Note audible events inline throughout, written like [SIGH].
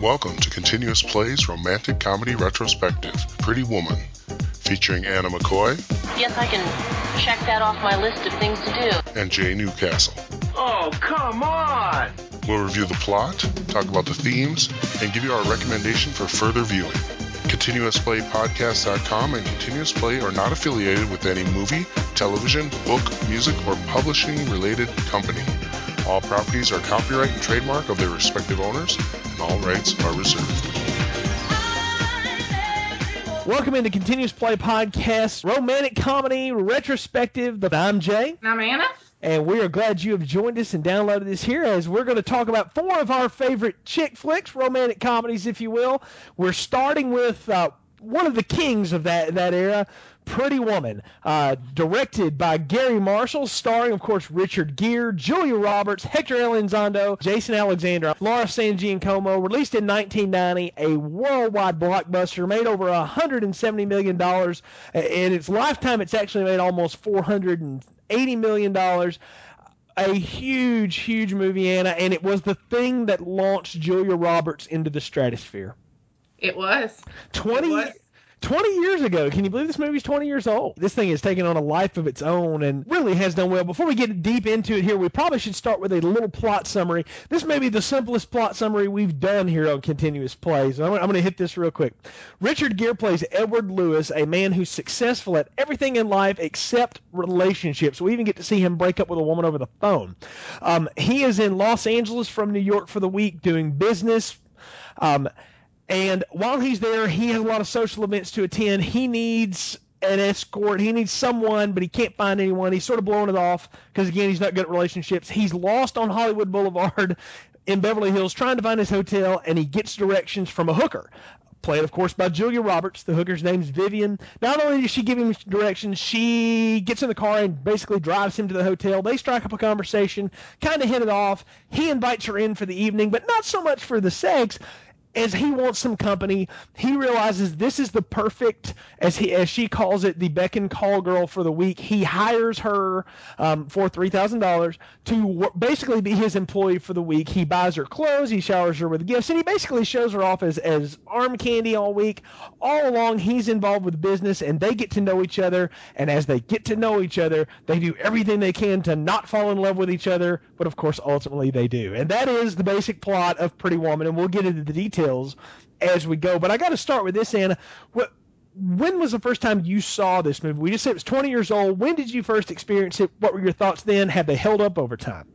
Welcome to Continuous Plays Romantic Comedy Retrospective Pretty Woman, featuring Anna McCoy Yes, I can check that off my list of things to do. and Jay Newcastle. Oh, come on! We'll review the plot, talk about the themes, and give you our recommendation for further viewing. ContinuousPlayPodcast.com and Continuous Play are not affiliated with any movie, television, book, music, or publishing related company. All properties are copyright and trademark of their respective owners, and all rights are reserved. Welcome into Continuous Play Podcast, romantic comedy retrospective. I'm Jay. And I'm Anna. And we are glad you have joined us and downloaded this here as we're going to talk about four of our favorite chick flicks, romantic comedies, if you will. We're starting with uh, one of the kings of that, that era, Pretty Woman, uh, directed by Garry Marshall, starring, of course, Richard Gere, Julia Roberts, Hector Elizondo, Jason Alexander, Laura San Giacomo, released in 1990, a worldwide blockbuster, made over $170 million. In its lifetime, it's actually made almost 480 million dollars a huge, huge movie, Anna, and it was the thing that launched Julia Roberts into the stratosphere. It was. 20, It was. 20 years ago. Can you believe this movie's 20 years old? This thing has taken on a life of its own and really has done well. Before we get deep into it here, we probably should start with a little plot summary. This may be the simplest plot summary we've done here on Continuous Plays. I'm, I'm going to hit this real quick. Richard Gere plays Edward Lewis, a man who's successful at everything in life except relationships. We even get to see him break up with a woman over the phone. Um, he is in Los Angeles from New York for the week doing business. Um, and while he's there, he has a lot of social events to attend. He needs an escort. He needs someone, but he can't find anyone. He's sort of blowing it off because, again, he's not good at relationships. He's lost on Hollywood Boulevard [LAUGHS] in Beverly Hills trying to find his hotel, and he gets directions from a hooker. Played, of course, by Julia Roberts. The hooker's name's Vivian. Not only does she give him directions, she gets in the car and basically drives him to the hotel. They strike up a conversation, kind of hit it off. He invites her in for the evening, but not so much for the sex as he wants some company, he realizes this is the perfect, as he as she calls it, the beck and call girl for the week. He hires her um, for three thousand dollars to w- basically be his employee for the week. He buys her clothes, he showers her with gifts, and he basically shows her off as as arm candy all week. All along, he's involved with business, and they get to know each other. And as they get to know each other, they do everything they can to not fall in love with each other, but of course, ultimately they do. And that is the basic plot of Pretty Woman, and we'll get into the details as we go. But I got to start with this, Anna. What, when was the first time you saw this movie? We just said it was 20 years old. When did you first experience it? What were your thoughts then? Have they held up over time?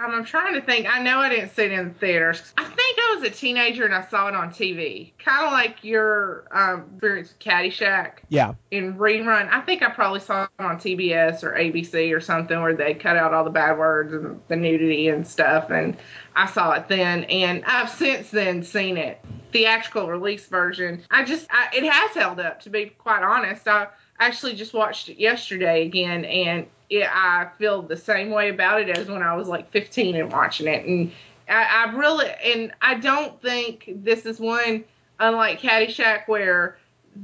Um, I'm trying to think. I know I didn't see it in the theaters. I think I was a teenager and I saw it on TV. Kind of like your um, experience with Caddyshack Yeah. in rerun. I think I probably saw it on TBS or ABC or something where they cut out all the bad words and the nudity and stuff. And I saw it then. And I've since then seen it. Theatrical release version. I just, I, it has held up, to be quite honest. I actually just watched it yesterday again and it, I feel the same way about it as when I was like 15 and watching it. And I, I really, and I don't think this is one, unlike Caddyshack, where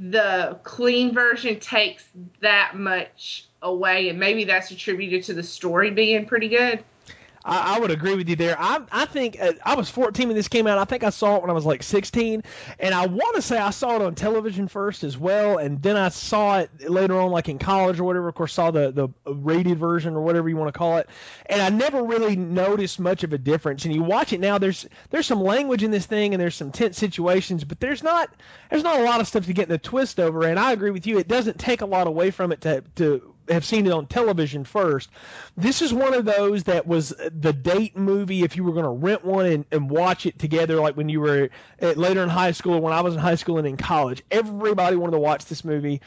the clean version takes that much away. And maybe that's attributed to the story being pretty good. I, I would agree with you there. I, I think uh, I was 14 when this came out. I think I saw it when I was like 16, and I want to say I saw it on television first as well, and then I saw it later on, like in college or whatever. Of course, saw the the rated version or whatever you want to call it, and I never really noticed much of a difference. And you watch it now, there's there's some language in this thing, and there's some tense situations, but there's not there's not a lot of stuff to get in the twist over. And I agree with you. It doesn't take a lot away from it to to have seen it on television first. This is one of those that was the date movie if you were going to rent one and, and watch it together, like when you were at, later in high school, when I was in high school and in college. Everybody wanted to watch this movie.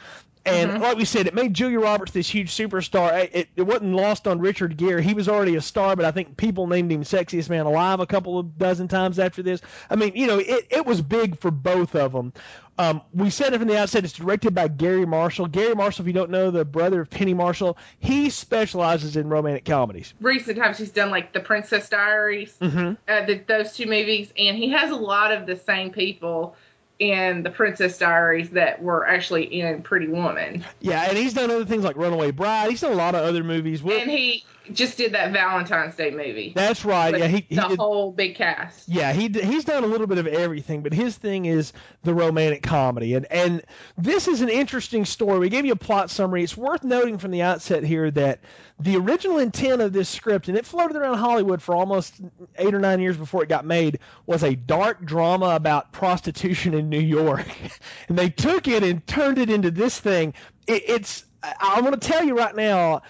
And Mhm. like we said, it made Julia Roberts this huge superstar. It, it, it wasn't lost on Richard Gere. He was already a star, but I think people named him sexiest man alive a couple of dozen times after this. I mean, you know, it, it was big for both of them. Um, we said it from the outset. It's directed by Garry Marshall. Garry Marshall, if you don't know, the brother of Penny Marshall, he specializes in romantic comedies. Recent times he's done like the Princess Diaries, Mm-hmm. uh, the, those two movies, and he has a lot of the same people in the Princess Diaries that were actually in Pretty Woman. Yeah, and he's done other things like Runaway Bride. He's done a lot of other movies. We'll- And he just did that Valentine's Day movie. that's right. with Yeah, he, he the did, whole big cast. Yeah, he he's done a little bit of everything, but his thing is the romantic comedy, and and this is an interesting story. We gave you a plot summary. It's worth noting from the outset here that the original intent of this script, and it floated around Hollywood for almost eight or nine years before it got made, was a dark drama about prostitution in New York, [LAUGHS] and they took it and turned it into this thing. It, it's I- I'm going to tell you right now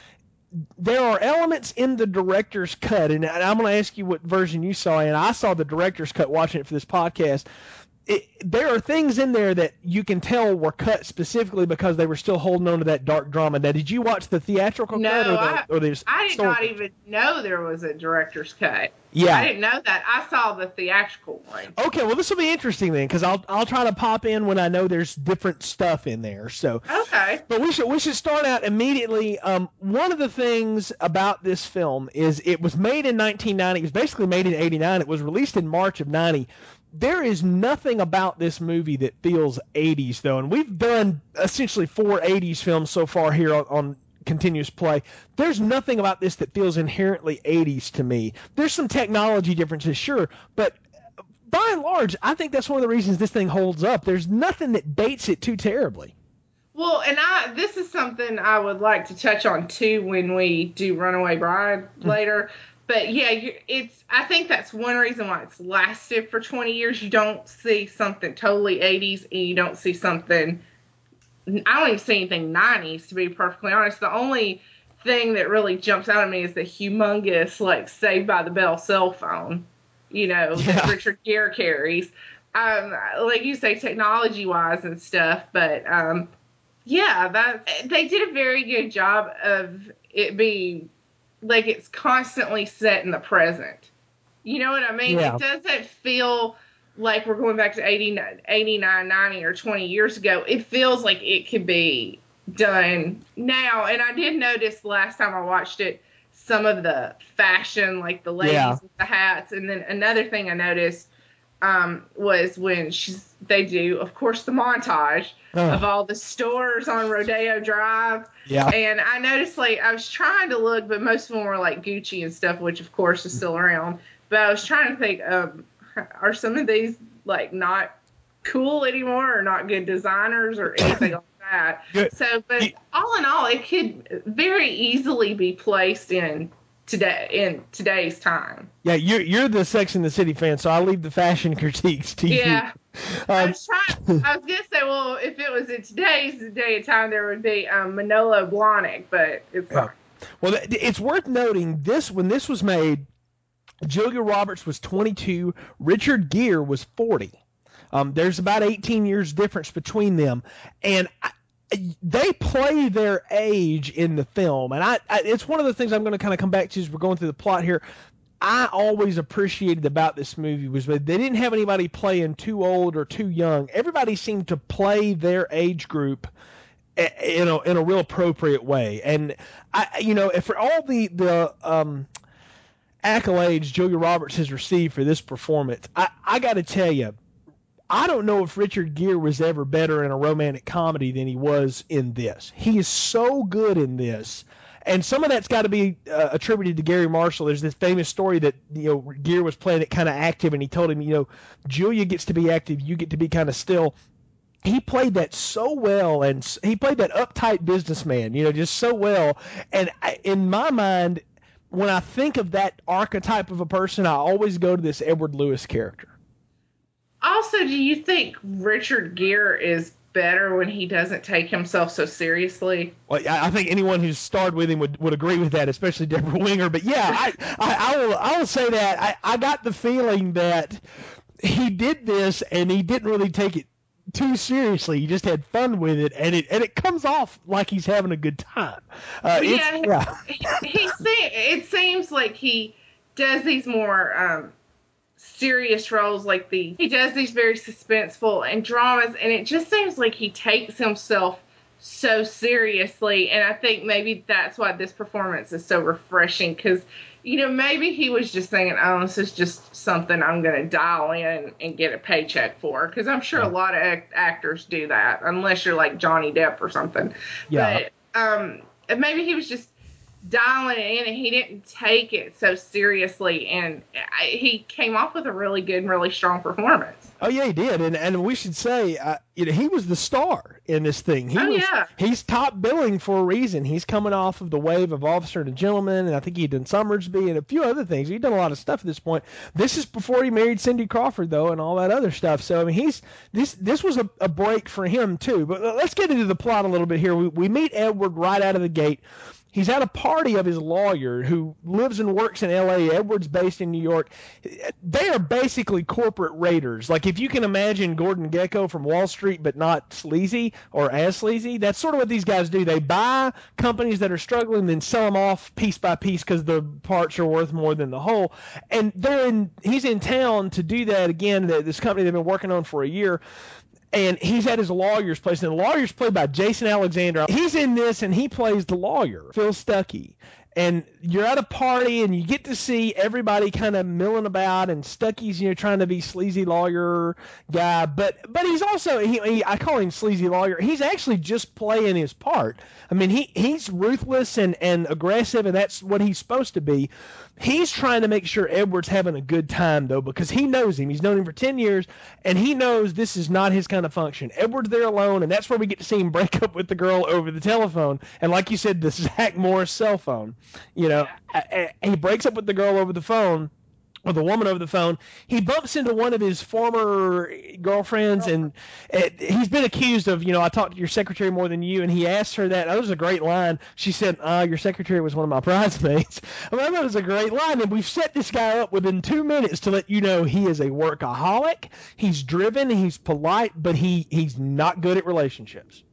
there are elements in the director's cut, and I'm going to ask you what version you saw, and I saw the director's cut watching it for this podcast. It, there are things in there that you can tell were cut specifically because they were still holding on to that dark drama. Now, did you watch the theatrical No, cut or the, I- or the I did not even know there was a director's cut. Yeah. I didn't know that. I saw the theatrical one. Okay, well this will be interesting then, because I'll I'll try to pop in when I know there's different stuff in there. So Okay. But we should we should start out immediately. Um, one of the things about this film is it was made in 1990. It was basically made in 89. It was released in March of 90. There is nothing about this movie that feels 80s though, and we've done essentially four 80s films so far here on, on continuous play. There's nothing about this that feels inherently 80s to me. There's some technology differences, sure, but by and large, I think that's one of the reasons this thing holds up. There's nothing that dates it too terribly. Well, and I this is something I would like to touch on too when we do Runaway Bride later. But yeah, you, it's I think that's one reason why it's lasted for 20 years. You don't see something totally 80s and you don't see something I don't even see anything 90s to be perfectly honest. The only thing that really jumps out at me is the humongous like Saved by the Bell cell phone, you know, [LAUGHS] that Richard Gere carries. Um, like you say, technology wise and stuff, but um, yeah, that they did a very good job of it being like it's constantly set in the present. You know what I mean? Yeah. It doesn't feel like we're going back to 89, 89, 90 or 20 years ago. It feels like it could be done now. And I did notice last time I watched it some of the fashion, like the ladies Yeah. with the hats. And then another thing I noticed um, was when she's they do, of course, the montage Oh. of all the stores on Rodeo Drive. Yeah. And I noticed like I was trying to look, but most of them were like Gucci and stuff, which of course is still around. But I was trying to think, um, are some of these like not cool anymore, or not good designers, or anything like [LAUGHS] that? Good. So, but all in all, it could very easily be placed in today in today's time. Yeah, you're you're the Sex and the City fan, so I'll leave the fashion [LAUGHS] critiques to Yeah. you. [LAUGHS] I Um, was trying. I was gonna say, well, if it was in today's day and time, there would be um, Manolo Blahnik, but it's Yeah. not. well, it's worth noting this when this was made, Julia Roberts was 22, Richard Gere was 40. Um, there's about 18 years difference between them, and I, they play their age in the film, and I, I it's one of the things I'm going to kind of come back to as we're going through the plot here. I always appreciated about this movie was that they didn't have anybody playing too old or too young. Everybody seemed to play their age group a- in a in a real appropriate way. And I, you know, for all the the um, accolades Julia Roberts has received for this performance, I I got to tell you, I don't know if Richard Gere was ever better in a romantic comedy than he was in this. He is so good in this. And some of that's got to be uh, attributed to Garry Marshall. There's this famous story that you know Gere was playing it kind of active, and he told him, you know, Julia gets to be active, you get to be kind of still he played that so well and he played that uptight businessman you know just so well and I, in my mind when i think of that archetype of a person i always go to this edward lewis character Also, do you think Richard Gere is better when he doesn't take himself so seriously. Well, I I think anyone who's starred with him would, would agree with that, especially Debra Winger. But yeah, I, I, I will I will say that I, I got the feeling that he did this and he didn't really take it too seriously. He just had fun with it, and it and it comes off like he's having a good time. Uh, yeah, yeah. he, he it seems like he does these more um, serious roles, like the he does these very suspenseful and dramas, and it just seems like he takes himself so seriously. And I think maybe that's why this performance is so refreshing because. You know, maybe he was just thinking, "Oh, this is just something I'm going to dial in and get a paycheck for." Because I'm sure a lot of act- actors do that, unless you're like Johnny Depp or something. Yeah. But um, maybe he was just dialing it in and he didn't take it so seriously and I, he came off with a really good and really strong performance Oh yeah, he did, and and we should say, uh, you know, he was the star in this thing. He Oh, was, yeah. he's top billing for a reason. He's coming off of the wave of Officer and a Gentleman, and I think he'd done Sommersby and a few other things. He'd done a lot of stuff at this point. This is before he married Cindy Crawford, though, and all that other stuff. So I mean, he's this this was a, a break for him too. But let's get into the plot a little bit here. We we meet Edward right out of the gate. He's at a party of his lawyer who lives and works in L.A. Edward's based in New York. They are basically corporate raiders. Like if you can imagine Gordon Gekko from Wall Street, but not sleazy or as sleazy. That's sort of what these guys do. They buy companies that are struggling, then sell them off piece by piece because the parts are worth more than the whole. And they're in. He's in town to do that again. This company they've been working on for a year and he's at his lawyer's place. And the lawyer's played by Jason Alexander. He's in this, and he plays the lawyer, Phil Stuckey. And you're at a party, and you get to see everybody kind of milling about, and Stuckey's you know trying to be sleazy lawyer guy, but but he's also he, he I call him sleazy lawyer. He's actually just playing his part. I mean he he's ruthless and and aggressive, and that's what he's supposed to be. He's trying to make sure Edward's having a good time though, because he knows him. He's known him for ten years, and he knows this is not his kind of function. Edward's there alone, and that's where we get to see him break [LAUGHS] up with the girl over the telephone. And like you said, the Zach Morris cell phone. You know, a- a- he breaks up with the girl over the phone. Or the woman over the phone, he bumps into one of his former girlfriends, and uh, he's been accused of, you know, I talked to your secretary more than you, and he asked her that. That was a great line. She said, uh, your secretary was one of my bridesmaids. [LAUGHS] I mean, that was a great line, and we've set this guy up within two minutes to let you know he is a workaholic. He's driven, he's polite, but he he's not good at relationships.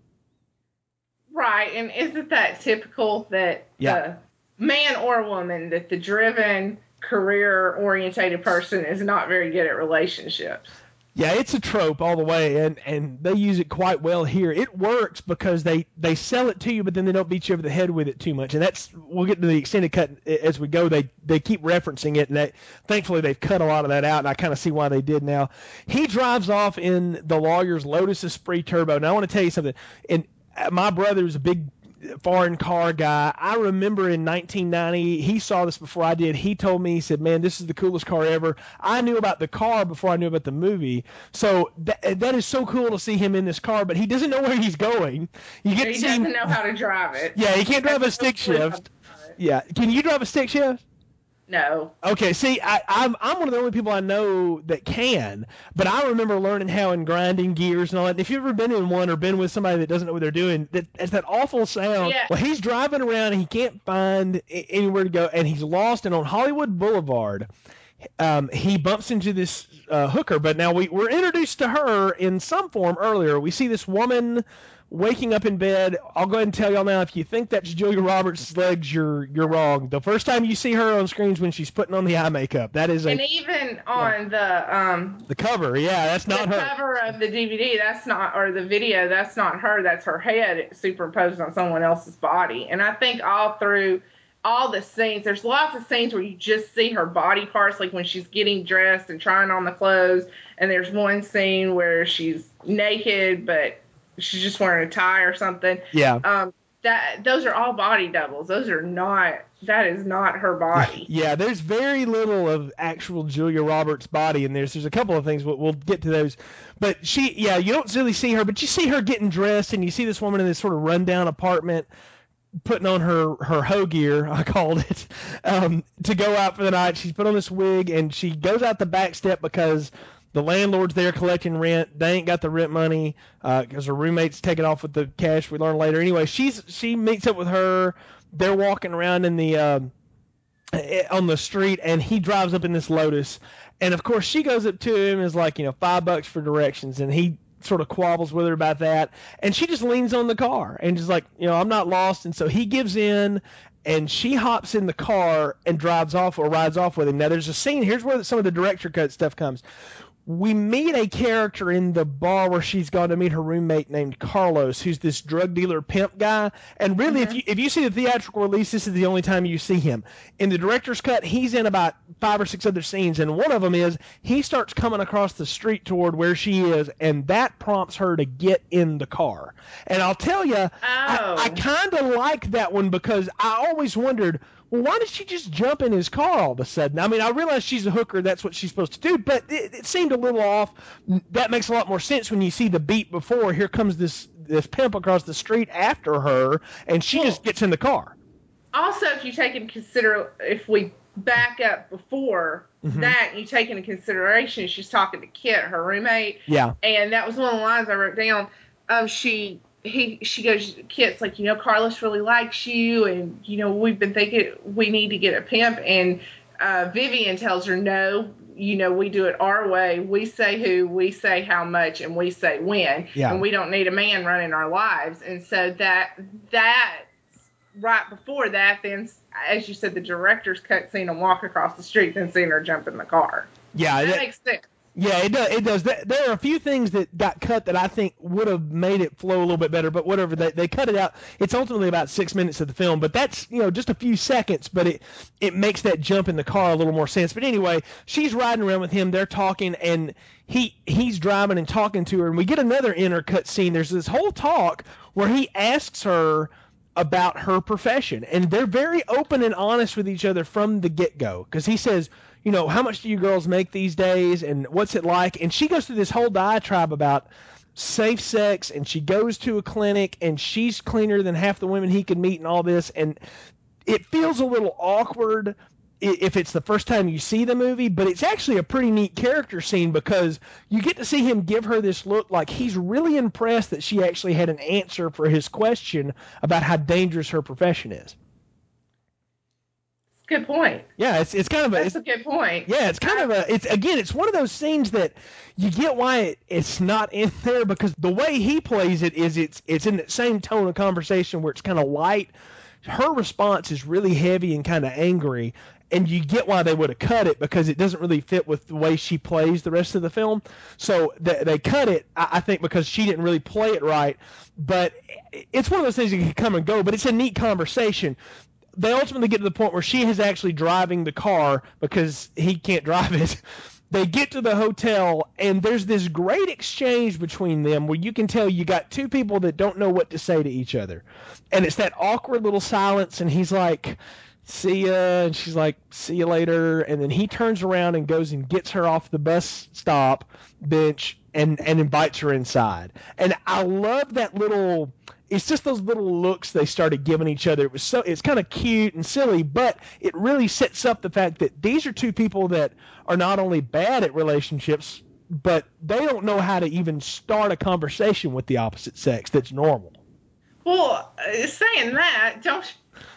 right and isn't that typical that Yeah. the man or woman that the driven career orientated person is not very good at relationships Yeah, it's a trope all the way, and and they use it quite well here. It works because they they sell it to you, but then they don't beat you over the head with it too much. And that's we'll get to the extended cut as we go. They they keep referencing it, and they, thankfully they've cut a lot of that out, and I kind of see why they did now. He drives off in the lawyer's Lotus Esprit Turbo. Now I want to tell you something. And uh, my brother was a big foreign car guy. I remember in 1990, he saw this before I did. He told me, he said, "Man, this is the coolest car ever." I knew about the car before I knew about the movie, so that that is so cool to see him in this car. But he doesn't know where he's going. You get he doesn't him. know how to drive it Yeah, he can't drive a stick [LAUGHS] shift. Yeah, can you drive a stick shift? No Okay, see, I, I'm I'm one of the only people I know that can, but I remember learning how in grinding gears and all that. If you've ever been in one or been with somebody that doesn't know what they're doing, that it's that awful sound. Yeah. Well, he's driving around and he can't find anywhere to go, and he's lost. And on Hollywood Boulevard, um, he bumps into this uh, hooker. But now we we're introduced to her in some form earlier. We see this woman waking up in bed. I'll go ahead and tell y'all now. If you think that's Julia Roberts' legs, you're you're wrong. The first time you see her on screens when she's putting on the eye makeup. That is a and even on the um the cover. Yeah, that's not the her. cover of the DVD, that's not, or the video, that's not her. That's her head superimposed on someone else's body. And I think all through all the scenes, there's lots of scenes where you just see her body parts, like when she's getting dressed and trying on the clothes. And there's one scene where she's naked, but she's just wearing a tie or something. Yeah. Um, that those are all body doubles. Those are not. That is not her body. [LAUGHS] Yeah, there's very little of actual Julia Roberts' body in this. There's a couple of things, but we'll get to those. But she, yeah, you don't really see her, but you see her getting dressed, and you see this woman in this sort of rundown apartment putting on her her hoe gear, [LAUGHS] I called it, um, to go out for the night. She's put on this wig, and she goes out the back step because The landlord's there collecting rent. They ain't got the rent money uh, because her roommate's taking off with the cash. We learn later. Anyway, she's she meets up with her. They're walking around in the uh, on the street, and he drives up in this Lotus. And of course, she goes up to him and is like, you know, five bucks for directions, and he sort of quabbles with her about that. And she just leans on the car and just like, you know, I'm not lost. And so he gives in and she hops in the car and drives off or rides off with him. Now there's a scene. Here's where some of the director cut stuff comes we meet a character in the bar where she's gone to meet her roommate named Carlos, who's this drug dealer pimp guy. And really, mm-hmm. if you if you see the theatrical release, this is the only time you see him. In the director's cut, he's in about five or six other scenes, and one of them is he starts coming across the street toward where she is, and that prompts her to get in the car. And I'll tell you, oh. I, I kind of like that one because I always wondered well, why did she just jump in his car all of a sudden? I mean, I realize she's a hooker, that's what she's supposed to do, but it, it seemed a little off. That makes a lot more sense when you see the beat before. Here comes this this pimp across the street after her, and she just gets in the car. Also, if you take into consider if we back up before mm-hmm. that, you take into consideration she's talking to Kit, her roommate. Yeah. And that was one of the lines I wrote down. Um, she he she goes kit's like you know carlos really likes you and you know we've been thinking we need to get a pimp. And uh, vivian tells her no you know we do it our way. We say who we say how much and we say when. Yeah. and we don't need a man running our lives. And so that that right before that then as you said the director's cut scene and walk across the street then seeing her jump in the car. Yeah that, that makes sense yeah, it does. It does. There are a few things that got cut that I think would have made it flow a little bit better, but whatever. They, they cut it out. It's ultimately about six minutes of the film, but that's you know just a few seconds, but it it makes that jump in the car a little more sense. But anyway, she's riding around with him. They're talking, and he he's driving and talking to her, and we get another intercut scene. There's this whole talk where he asks her about her profession, and they're very open and honest with each other from the get go. Because he says you know, how much do you girls make these days and what's it like? And she goes through this whole diatribe about safe sex and she goes to a clinic and she's cleaner than half the women he could meet and all this and it feels a little awkward if it's the first time you see the movie, but it's actually a pretty neat character scene because you get to see him give her this look like he's really impressed that she actually had an answer for his question about how dangerous her profession is. Good point. Yeah, it's it's kind of a, that's a good point. Yeah, it's kind of a it's again it's one of those scenes that you get why it, it's not in [LAUGHS] there because the way he plays it is it's it's in that same tone of conversation where it's kind of light. Her response is really heavy and kind of angry, and you get why they would have cut it because it doesn't really fit with the way she plays the rest of the film. So they, they cut it, I, I think, because she didn't really play it right. But it's one of those things that can come and go. But it's a neat conversation they ultimately get to the point where she is actually driving the car because he can't drive it. [LAUGHS] They get to the hotel and there's this great exchange between them where you can tell you got two people that don't know what to say to each other. And it's that awkward little silence and he's like, "See ya," and she's like, "See you later." And then he turns around and goes and gets her off the bus stop bench and and invites her inside. And I love that little it's just those little looks they started giving each other. It was so it's kind of cute and silly, but it really sets up the fact that these are two people that are not only bad at relationships, but they don't know how to even start a conversation with the opposite sex that's normal. Well, saying that, don't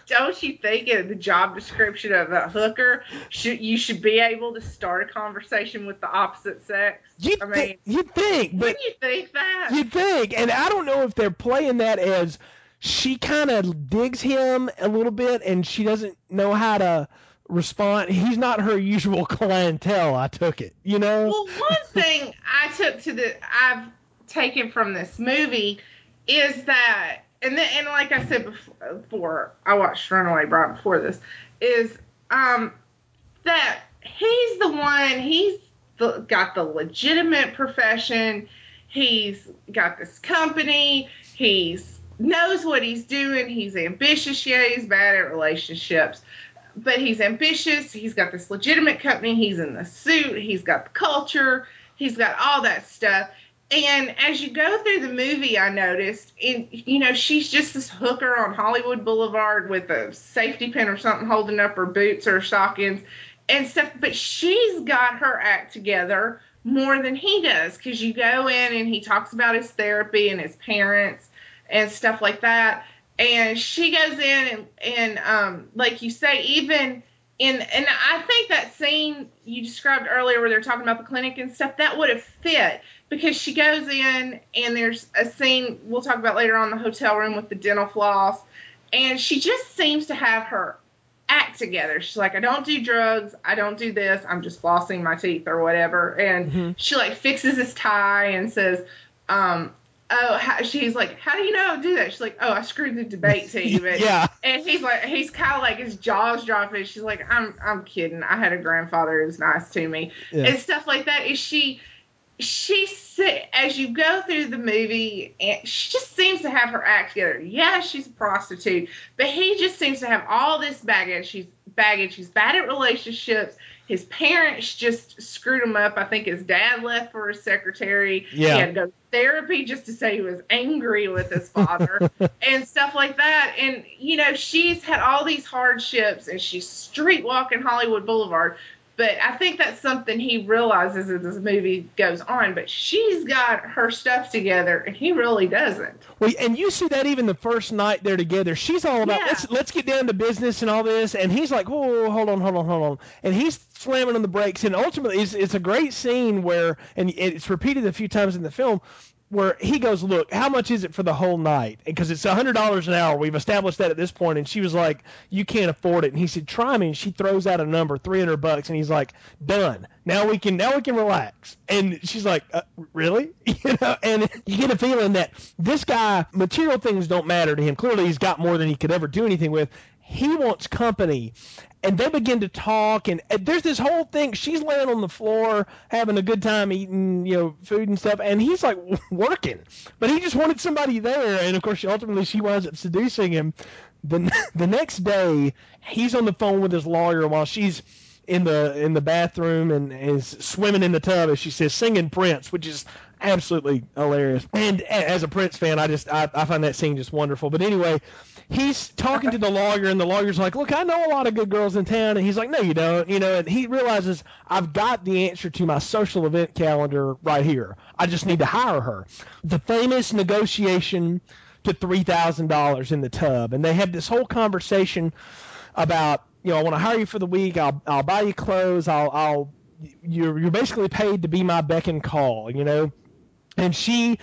don't you think in the job description of a hooker should you should be able to start a conversation with the opposite sex? You I mean, you think, but you think that you think, and I don't know if they're playing that as she kind of digs him a little bit, and she doesn't know how to respond. He's not her usual [LAUGHS] clientele. I took it, you know. Well, one [LAUGHS] thing I took to the I've taken from this movie is that and then and like I said before, I watched Runaway Bride before this, is um that he's the one he's the, got the legitimate profession. He's got this company. He's knows what he's doing. He's ambitious. Yeah, he's bad at relationships, but he's ambitious. He's got this legitimate company. He's in the suit. He's got the culture. He's got all that stuff. And as you go through the movie, I noticed, and you know, she's just this hooker on Hollywood Boulevard with a safety pin or something holding up her boots or her stockings and stuff. But she's got her act together more than he does because you go in and he talks about his therapy and his parents and stuff like that. And she goes in and, and um, like you say, even in and I think that scene you described earlier where they're talking about the clinic and stuff that would have fit because she goes in and there's a scene we'll talk about later on in the hotel room with the dental floss and she just seems to have her act together. She's like, I don't do drugs, I don't do this, I'm just flossing my teeth or whatever. And Mm-hmm. she like fixes his tie and says, um, oh, how, she's like, how do you know I do that? She's like, oh, I screwed the debate [LAUGHS] team. And, Yeah. and he's like, he's kind of like his jaws dropping. She's like, I'm, I'm kidding. I had a grandfather who was nice to me Yeah. and stuff like that. Is she? She as you go through the movie, and she just seems to have her act together. Yeah, she's a prostitute, but he just seems to have all this baggage. She's baggage. She's bad at relationships. His parents just screwed him up. I think his dad left for his secretary. Yeah. He had to go to therapy just to say he was angry with his father [LAUGHS] and stuff like that. And, you know, she's had all these hardships and she's street walking Hollywood Boulevard. But I think that's something he realizes as this movie goes on. But she's got her stuff together and he really doesn't. Well, and you see that even the first night they're together. She's all about Yeah. let's let's get down to business and all this, and he's like, whoa, hold on, hold on, hold on, and he's slamming on the brakes. And ultimately, it's, it's a great scene where, and it's repeated a few times in the film, where he goes, look, how much is it for the whole night? Because it's a hundred dollars an hour. We've established that at this point, and she was like, you can't afford it. And he said, try me. And she throws out a number, three hundred bucks, and he's like, done. Now we can now we can relax. And she's like, uh, really? [LAUGHS] You know, and you get a feeling that this guy, material things don't matter to him. Clearly, he's got more than he could ever do anything with. He wants company. And they begin to talk, and, there's this whole thing. She's laying on the floor having a good time eating, you know, food and stuff, and he's like [LAUGHS] working, but he just wanted somebody there. And of course, ultimately, she winds up seducing him. The [LAUGHS] the next day, he's on the phone with his lawyer while she's in the in the bathroom and is swimming in the tub as she says singing Prince, which is absolutely hilarious. And as a Prince fan, I just I, I find that scene just wonderful. But anyway, he's talking to the lawyer, and the lawyer's like, "Look, I know a lot of good girls in town," and he's like, "No, you don't," you know. And he realizes I've got the answer to my social event calendar right here. I just need to hire her. The famous negotiation to three thousand dollars in the tub, and they have this whole conversation about you know I want to hire you for the week. I'll I'll buy you clothes. I'll I'll you're you're basically paid to be my beck and call. You know, and she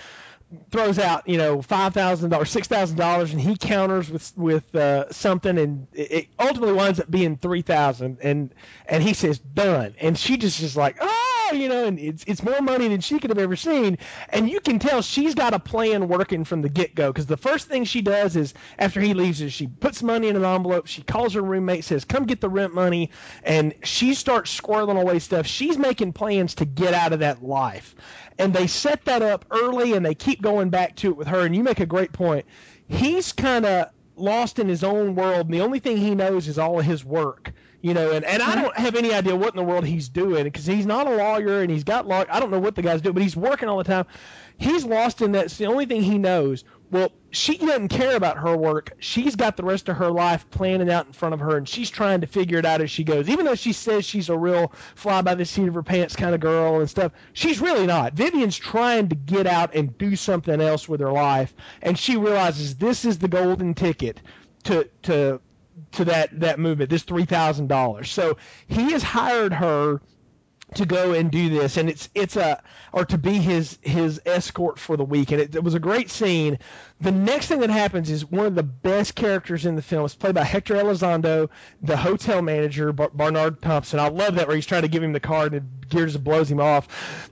throws out you know five thousand dollars, six thousand dollars, and he counters with with uh, something, and it, ultimately winds up being three thousand, and and he says done, and she just is like oh you know, and it's it's more money than she could have ever seen, and you can tell she's got a plan working from the get go, because the first thing she does is after he leaves is she puts money in an envelope, she calls her roommate, says come get the rent money, and she starts squirreling away stuff. She's making plans to get out of that life and they set that up early and they keep going back to it with her. And you make a great point. He's kind of lost in his own world and the only thing he knows is all of his work you know. And, and i don't have any idea what in the world he's doing because he's not a lawyer and he's got law i don't know what the guy's doing but he's working all the time. He's lost in that it's the only thing he knows well she doesn't care about her work. She's got the rest of her life planning out in front of her and she's trying to figure it out as she goes. Even though she says she's a real fly by the seat of her pants kind of girl and stuff she's really not. Vivian's trying to get out and do something else with her life and she realizes this is the golden ticket to to to that that movement this three thousand dollars. So he has hired her to go and do this and it's it's a or to be his his escort for the week and it, it was a great scene. The next thing that happens is one of the best characters in the film is played by hector elizondo the hotel manager Bar- barnard thompson. I love that where he's trying to give him the card and it gears blows him off.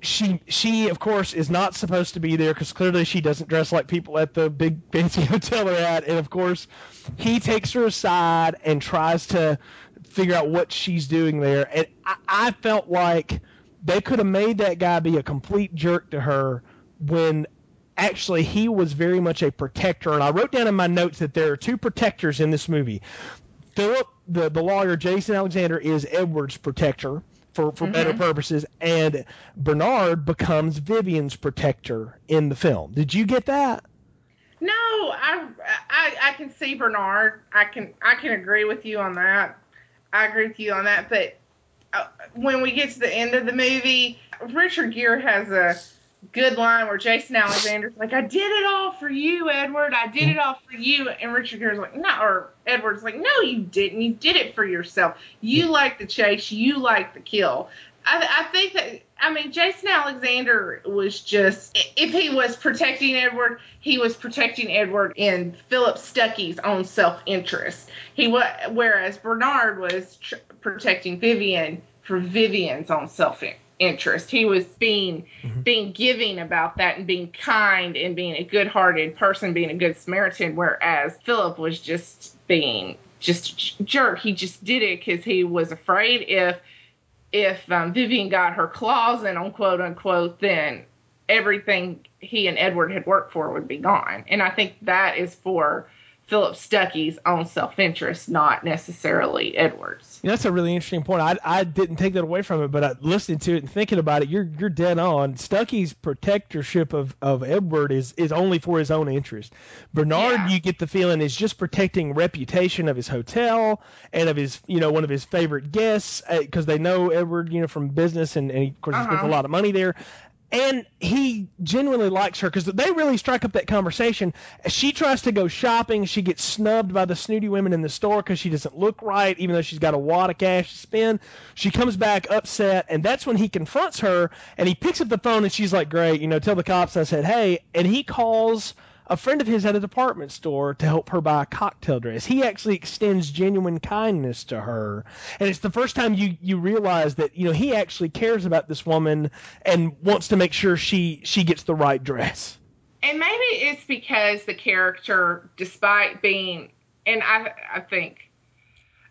She she of course is not supposed to be there because clearly she doesn't dress like people at the big fancy [LAUGHS] hotel they're at and of course he takes her aside and tries to figure out what she's doing there and i, I felt like they could have made that guy be a complete jerk to her when actually he was very much a protector and i wrote down in my notes that there are two protectors in this movie philip the, the lawyer jason alexander is edward's protector for, for better mm-hmm. purposes, and Bernard becomes Vivian's protector in the film. Did you get that? No, I, I I can see Bernard. I can I can agree with you on that. I agree with you on that, but uh, when we get to the end of the movie, Richard Gere has a good line where Jason Alexander's like, "I did it all for you, Edward. I did it all for you," and Richard Gere's like, "No," or Edward's like, "No, you didn't. You did it for yourself. You like the chase. You like the kill." I, I think that I mean Jason Alexander was just if he was protecting Edward, he was protecting Edward in Philip Stuckey's own self interest. He was whereas Bernard was tr- protecting Vivian for Vivian's own self interest. He was being mm-hmm. being giving about that and being kind and being a good hearted person, being a good Samaritan. Whereas Philip was just being just jerk. He just did it because he was afraid if if um, Vivian got her claws in on quote unquote, then everything he and Edward had worked for would be gone. And I think that is for Philip Stuckey's own self interest, not necessarily Edward's. that's a really interesting point. I, I didn't take that away from it, but I, listening to it and thinking about it, you're you're dead on. Stuckey's protectorship of, of Edward is, is only for his own interest. Bernard, yeah. you get the feeling, is just protecting reputation of his hotel and of his you know one of his favorite guests because uh, they know Edward you know from business and, and he, of course uh-huh. he spends a lot of money there and he genuinely likes her because they really strike up that conversation. She tries to go shopping. She gets snubbed by the snooty women in the store because she doesn't look right, even though she's got a wad of cash to spend. She comes back upset, and that's when he confronts her. And he picks up the phone, and she's like, "Great, you know, tell the cops I said hey." And he calls a friend of his at a department store to help her buy a cocktail dress. He actually extends genuine kindness to her, and it's the first time you you realize that you know he actually cares about this woman and wants to make sure she she gets the right dress. And maybe it's because the character, despite being, and I I think,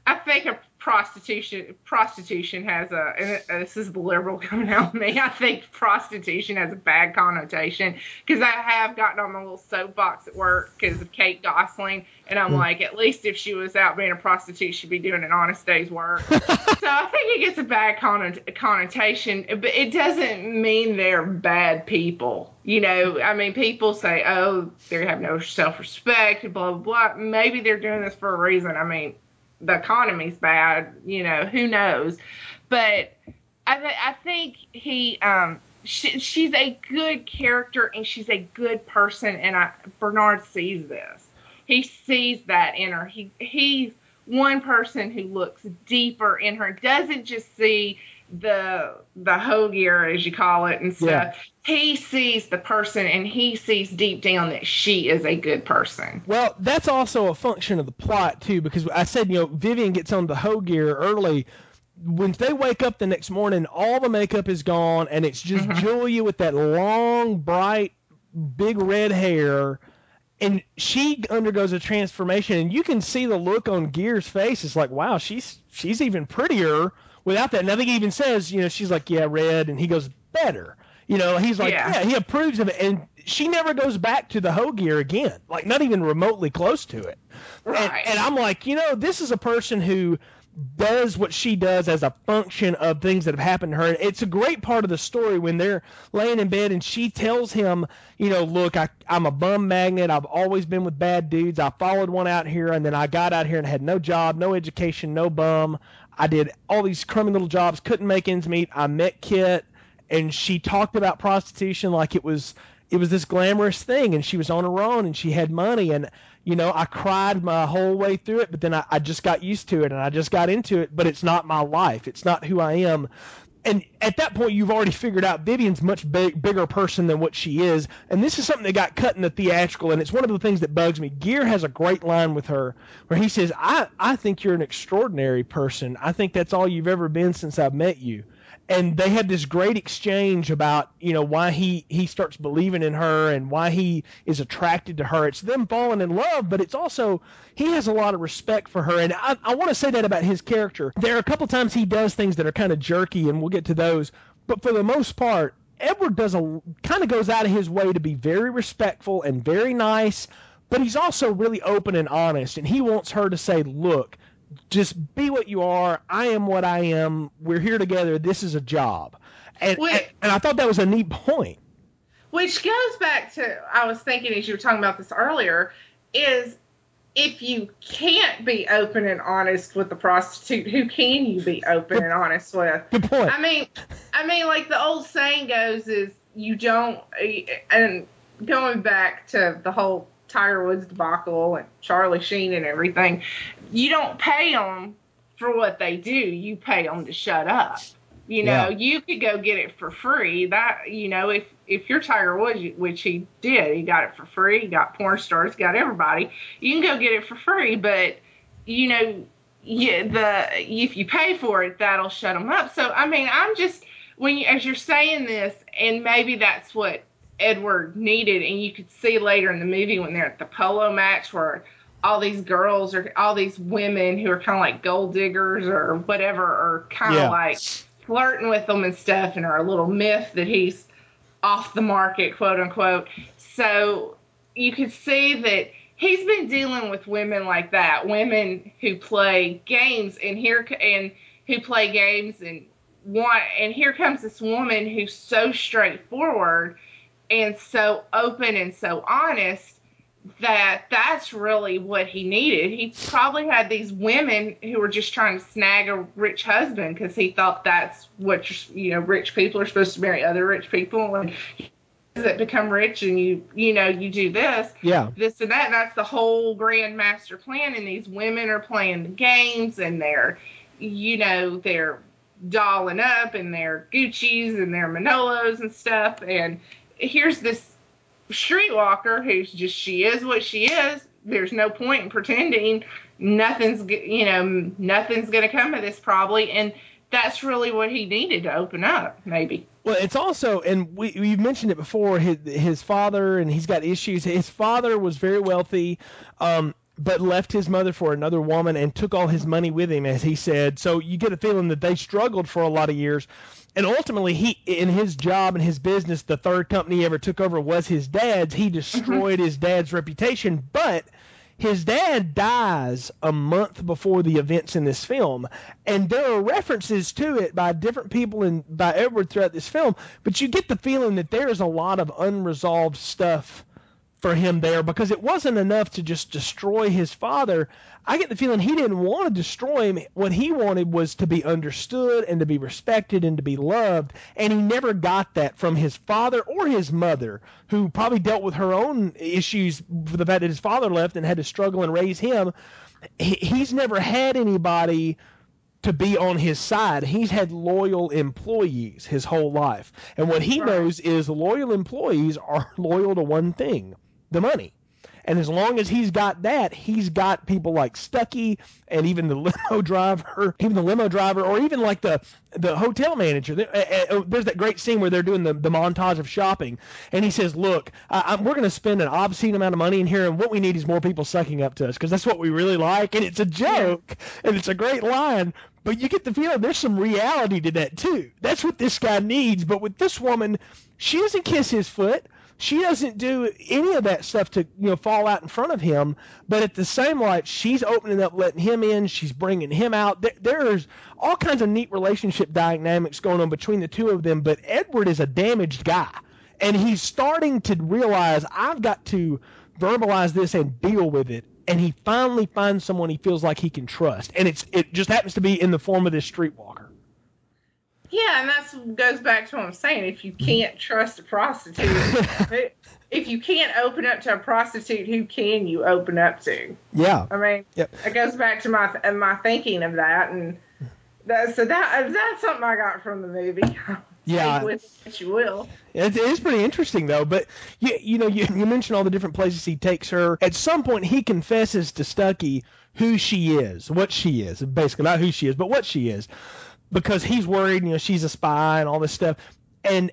I think a prostitution prostitution has a and this is the liberal [LAUGHS] coming out me. I think prostitution has a bad connotation because I have gotten on my little soapbox at work because of Kate Gosselin, and I'm mm. like, at least if she was out being a prostitute, she'd be doing an honest day's work. [LAUGHS] so I think it gets a bad connotation, but it doesn't mean they're bad people. You know, I mean, people say, oh, they have no self respect, blah, blah, blah. Maybe they're doing this for a reason. I mean, the economy's bad, you know, who knows? But I, th- I think he, um, she, she's a good character and she's a good person, and I, Bernard sees this. He sees that in her. He he's one person who looks deeper in her, doesn't just see the the hoe gear as you call it and stuff. Yeah. He sees the person and he sees deep down that she is a good person. Well, that's also a function of the plot too, because I said you know Vivian gets on the hoe gear early. When they wake up the next morning, all the makeup is gone, and it's just mm-hmm. Julia with that long, bright, big red hair and she undergoes a transformation and you can see the look on Gere's face it's like wow she's she's even prettier without that. And I think he even says, you know, she's like, yeah, red, and he goes, better. You know, he's like, yeah, yeah he approves of it, and she never goes back to the hoe gear again, like not even remotely close to it. Right. And, and I'm like, you know, this is a person who does what she does as a function of things that have happened to her. It's a great part of the story when they're laying in bed and she tells him, you know, look, I, I'm a bum magnet. I've always been with bad dudes. I followed one out here and then I got out here and had no job, no education, no bum. I did all these crummy little jobs, couldn't make ends meet. I met Kit, and she talked about prostitution like it was it was this glamorous thing, and she was on her own, and she had money, and you know I cried my whole way through it, but then I, I just got used to it, and I just got into it. But it's not my life. It's not who I am and at that point you've already figured out Vivian's much big, bigger person than what she is, and this is something that got cut in the theatrical, and it's one of the things that bugs me. Gere has a great line with her where he says, "I I think you're an extraordinary person. I think that's all you've ever been since I've met you." And they had this great exchange about you know why he he starts believing in her and why he is attracted to her. It's them falling in love but it's also he has a lot of respect for her. And i, I want to say that about his character. There are a couple times he does things that are kind of jerky and we'll get to those. But for the most part edward does a kind of goes out of his way to be very respectful and very nice but he's also really open and honest and he wants her to say look just be what you are. I am what I am. We're here together. This is a job. And, and, and I thought that was a neat point. Which goes back to I was thinking as you were talking about this earlier, is if you can't be open and honest with the prostitute, who can you be open and honest with? Good point. I mean, I mean, like the old saying goes, is you don't. And going back to the whole Tiger Woods debacle and Charlie Sheen and everything, you don't pay them for what they do. You pay them to shut up. You know, Yeah. you could go get it for free. That you know, if if you're Tiger Woods, which he did, he got it for free. He got porn stars, got everybody. You can go get it for free, but you know, yeah, the if you pay for it, that'll shut them up. So I mean, I'm just when you as you're saying this, and maybe that's what Edward needed, and you could see later in the movie when they're at the polo match where all these girls or all these women who are kind of like gold diggers or whatever are kind of Yeah. like flirting with them and stuff and are a little myth that he's off the market quote unquote so you could see that he's been dealing with women like that women who play games and here and who play games and want and here comes this woman who's so straightforward and so open and so honest that that's really what he needed. He probably had these women who were just trying to snag a rich husband because he thought that's what you know rich people are supposed to marry other rich people and that become rich and you you know you do this Yeah. this and that and that's the whole grand master plan and these women are playing the games and they're you know they're dolling up and they're gucci's and they're manolos and stuff and here's this streetwalker who's just she is what she is there's no point in pretending nothing's you know nothing's gonna come of this probably and that's really what he needed to open up maybe Well, it's also, and we we mentioned it before. His his father, and he's got issues. His father was very wealthy, um, but left his mother for another woman and took all his money with him, as he said. So you get a feeling that they struggled for a lot of years. And ultimately, he in his job and his business, the third company he ever took over was his dad's. He mm-hmm. destroyed his dad's reputation, but his dad dies a month before the events in this film and there are references to it by different people and by edward throughout this film but you get the feeling that there's a lot of unresolved stuff for him there because it wasn't enough to just destroy his father i get the feeling he didn't want to destroy him what he wanted was to be understood and to be respected and to be loved and he never got that from his father or his mother who probably dealt with her own issues for the fact that his father left and had to struggle and raise him he's never had anybody to be on his side. He's had loyal employees his whole life. And what he Right. knows is loyal employees are [LAUGHS] loyal to one thing the money. And as long as he's got that, he's got people like Stucky and even the [LAUGHS] limo driver, even the limo driver, or even like the the hotel manager. There- uh, uh, There's that great scene where they're doing the, the montage of shopping, and he says, "Look, I, we're going to spend an obscene amount of money in here, and what we need is more people sucking up to us because that's what we really like." And it's a joke, and it's a great line, but you get the feeling there's some reality to that too. That's what this guy needs. But with this woman, she doesn't kiss his foot. She doesn't do any of that stuff to you know fall out in front of him. But at the same light, she's opening up, letting him in. She's bringing him out. There, there's all kinds of neat relationship dynamics going on between the two of them. But Edward is a damaged guy, and he's starting to realize I've got to verbalize this and deal with it. And he finally finds someone he feels like he can trust, and it's it just happens to be in the form of this streetwalker. Yeah, and that's goes back to what I'm saying. If you can't trust a prostitute, [LAUGHS] if you can't open up to a prostitute, who can you open up to? Yeah. I mean, Yep. it goes back to my my thinking of that, and that, so that uh, that's something I got from the movie. [LAUGHS] Yeah. With it what you will. It is pretty interesting though, but you you know you, you mentioned all the different places he takes her. At some point, he confesses to Stucky who she is, what she is, basically not who she is, but what she is, because he's worried. You know, she's a spy and all this stuff, and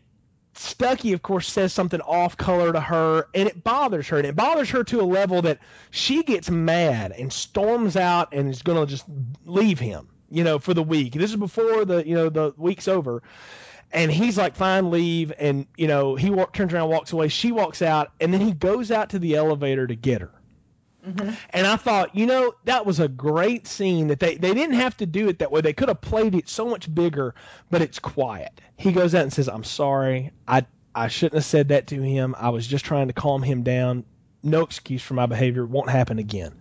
Stucky, of course, says something off color to her, and it bothers her, and it bothers her to a level that she gets mad and storms out and is gonna just leave him, you know, for the week. This is before the you know the week's over and he's like, "Fine, leave." And you know, he walk, turns around, walks away. She walks out, and then he goes out to the elevator to get her. Mm-hmm. And I thought, you know, that was a great scene. That they they didn't have to do it that way. They could have played it so much bigger, but it's quiet. He goes out and says, "I'm sorry. I I shouldn't have said that to him. I was just trying to calm him down. no excuse for my behavior. It won't happen again.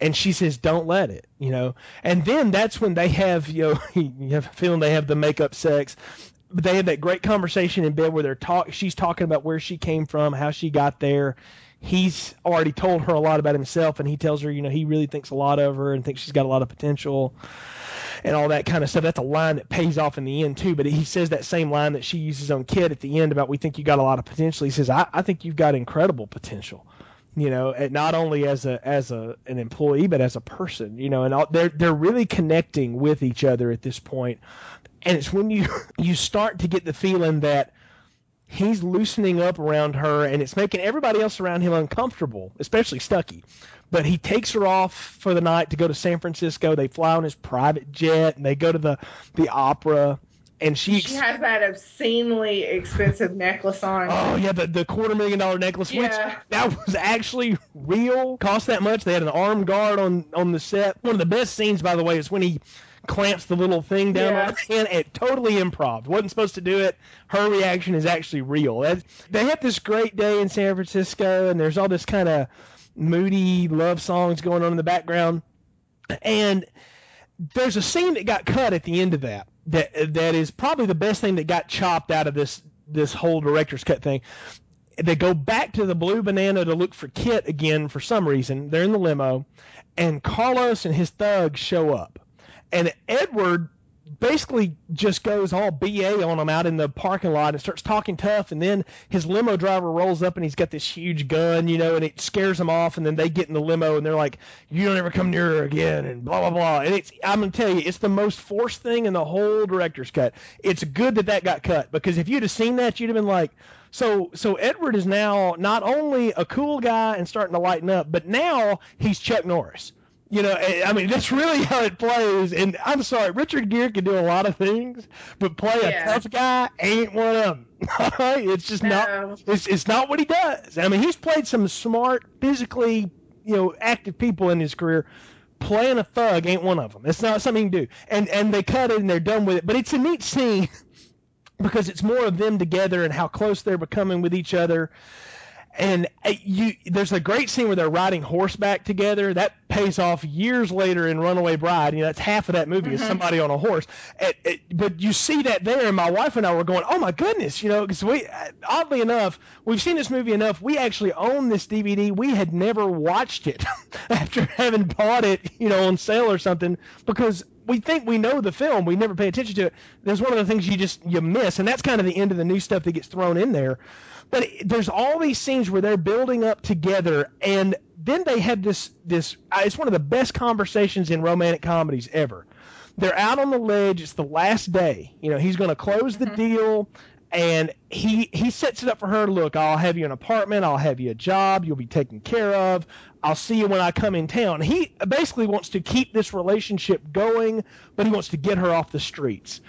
And she says, don't let it, you know. And then that's when they have, you know, [LAUGHS] you have a feeling they have the makeup sex. But they have that great conversation in bed where they're talk. She's talking about where she came from, how she got there. He's already told her a lot about himself, and he tells her, you know, he really thinks a lot of her and thinks she's got a lot of potential and all that kind of stuff. That's a line that pays off in the end too. But he says that same line that she uses on Kit at the end about we think you got a lot of potential. He says I, I think you've got incredible potential. You know, not only as a as a an employee but as a person. You know, and all, they're they're really connecting with each other at this. And it's when you [LAUGHS] you start to get the feeling that he's loosening up around her and it's making everybody else around him uncomfortable, especially Stucky. But he takes her off for the night to go to San Francisco. They fly on his private jet and they go to the the opera. And she, She has that obscenely expensive necklace on. oh yeah, the, the quarter million dollar necklace, which that was actually real, cost that much. They had an armed guard on on the set. One of the best scenes, by the way, is when he clamps the little thing down Yeah. on her hand. It totally improv. wasn't supposed to do it. Her reaction is actually real. They have this great day in San Francisco, and there's all this kind of moody love songs going on in the background, and there's a scene that got cut at the end of that that that is probably the best thing that got chopped out of this this whole director's cut thing. They go back to the Blue Banana to look for Kit again for some reason. They're in the limo, and Carlos and his thugs show up, and Edward basically just goes all BA on him out in the parking lot and starts talking tough. And then his limo driver rolls up and he's got this huge gun, you know, and it scares him off. And then they get in the limo and they're like, "You don't ever come near her again," and blah blah blah. And it's I'm gonna tell you, it's the most forced thing in the whole director's cut. It's good that that got cut because if you'd have seen that, you'd have been like. So, so Edward is now not only a cool guy and starting to lighten up, but now he's Chuck Norris. You know, I I mean, that's really [LAUGHS] how it plays. And I'm sorry, Richard Gere can do a lot of things, but play a tough guy ain't one of them. [LAUGHS] It's just No. not. It's it's not what he does. I mean, he's played some smart, physically, you know, active people in his career. Playing a thug ain't one of them. It's not something you can do. And and they cut it and they're done with it. But it's a neat scene [LAUGHS] because it's more of them together and how close they're becoming with each other. And uh, you, there's a great scene where they're riding horseback together. That pays off years later in Runaway Bride. You know, that's half of that movie is somebody on a horse. It, it, but you see that there, and my wife and I were going, "Oh my goodness!" You know, because we, uh, oddly enough, we've seen this movie enough. We actually own this DVD. We had never watched it [LAUGHS] after having bought it, you know, on sale or something, because we think we know the film. We never pay attention to it. There's one of the things you just you miss, and that's kind of the end of the new stuff that gets thrown in there. But it- there's all these scenes where they're building up together, and then they have this this. uh, It's one of the best conversations in romantic comedies ever. They're out on the ledge. It's the last day. You know, he's going to close the deal, and he he sets it up for her. Look, I'll have you an apartment. I'll have you a job. You'll be taken care of. I'll see you when I come in town. He basically wants to keep this relationship going, but he wants to get her off the streets.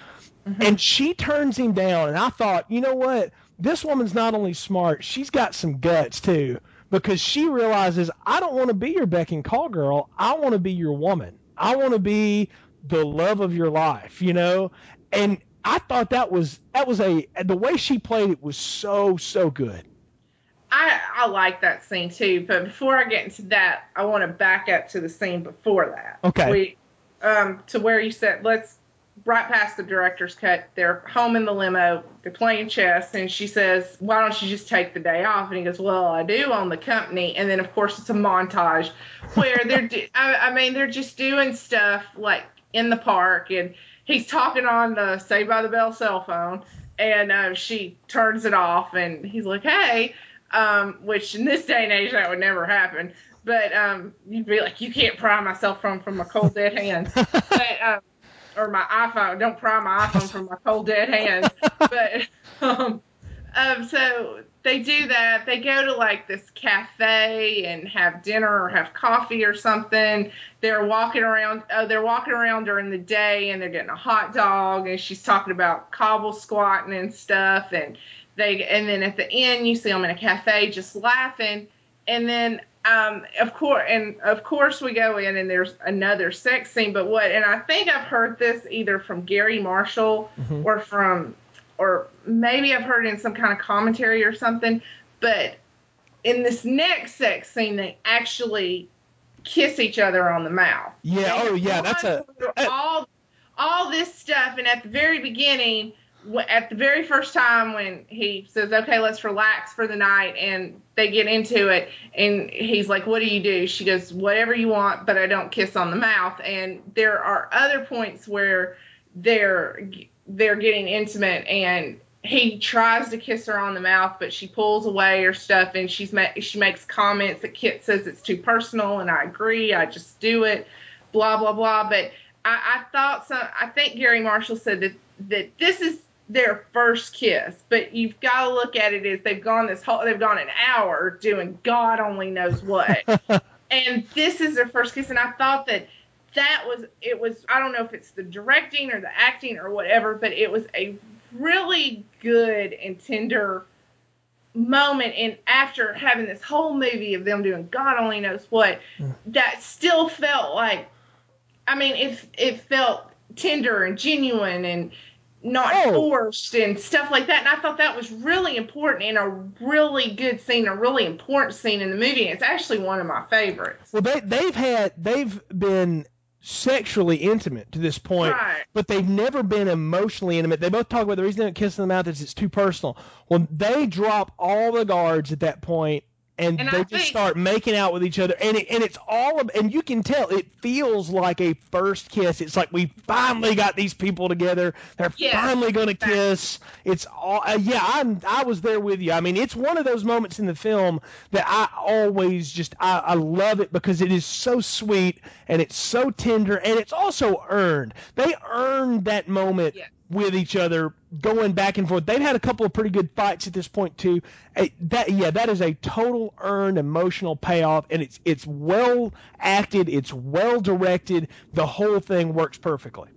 And she turns him down. And I thought, you know what? This woman's not only smart, she's got some guts too. Because she realizes, I don't want to be your beck and call girl. I want to be your woman. I want to be the love of your life, you know? And I thought that was that was a the way she played it was so so good. I I like that scene too, but before I get into that, I want to back up to the scene before that. Okay. We, um, to where you said let's right past the director's cut. They're home in the limo. They're playing chess, and she says, "Why don't you just take the day off?" And he goes, "Well, I do on the company." And then of course it's a montage where they're do- [LAUGHS] I, I mean they're just doing stuff like in the park, and he's talking on the Saved by the Bell cell phone, and uh, she turns it off, and he's like, "Hey." um, which in this day and age that would never happen. But um, you'd be like, you can't pry my cell phone from my cold dead hands. [LAUGHS] but um, or my iPhone, don't pry my iPhone from my cold dead hands. [LAUGHS] But um, um, so they do that. They go to like this cafe and have dinner or have coffee or something. They're walking around. Oh, they're walking around during the day and they're getting a hot dog. And she's talking about cobble squatting and stuff. And they and then at the end you see them in a cafe just laughing. And then um, of course, and of course we go in and there's another sex scene. But what? And I think I've heard this either from Garry Marshall or from, or maybe I've heard it in some kind of commentary or something. But in this next sex scene, they actually kiss each other on the mouth. Yeah. They Oh, yeah. That's a. all all this stuff, and at the very beginning, at the very first time when he says, "Okay, let's relax for the night," and they get into it, and he's like, "What do you do?" She goes, "Whatever you want, but I don't kiss on the mouth." And there are other points where they're they're getting intimate and he tries to kiss her on the mouth, but she pulls away or stuff, and she's ma- she makes comments that Kit says it's too personal, and I agree. I just do it, blah blah blah. But I, I thought some. I think Garry Marshall said that that this is their first kiss, but you've got to look at it as they've gone this whole they've gone an hour doing God only knows what, [LAUGHS] and this is their first kiss, and I thought that that was it was I don't know if it's the directing or the acting or whatever, but it was a really good and tender moment and after having this whole movie of them doing God only knows what, hmm. that still felt like I mean it it felt tender and genuine and not Oh. forced and stuff like that. And I thought that was really important and a really good scene, a really important scene in the movie. And It's actually one of my favorites. Well, they they've had they've been sexually intimate to this point, Right. but they've never been emotionally intimate. They both talk about the reason they don't kiss in the mouth is it's too personal. Well, they drop all the guards at that point, and, And they I just think- start making out with each other, and it, and it's all of, and you can tell it feels like a first kiss. It's like we finally got these people together. They're Yeah. finally gonna kiss. It's all uh, yeah. I'm I was there with you. I mean, it's one of those moments in the film that I always just I, I love it because it is so sweet and it's so tender and it's also earned. They earned that moment Yeah. With each other, going back and forth. They've had a couple of pretty good fights at this point too. That yeah, that is a total earned emotional payoff, and it's it's well acted, it's well directed. The whole thing works perfectly.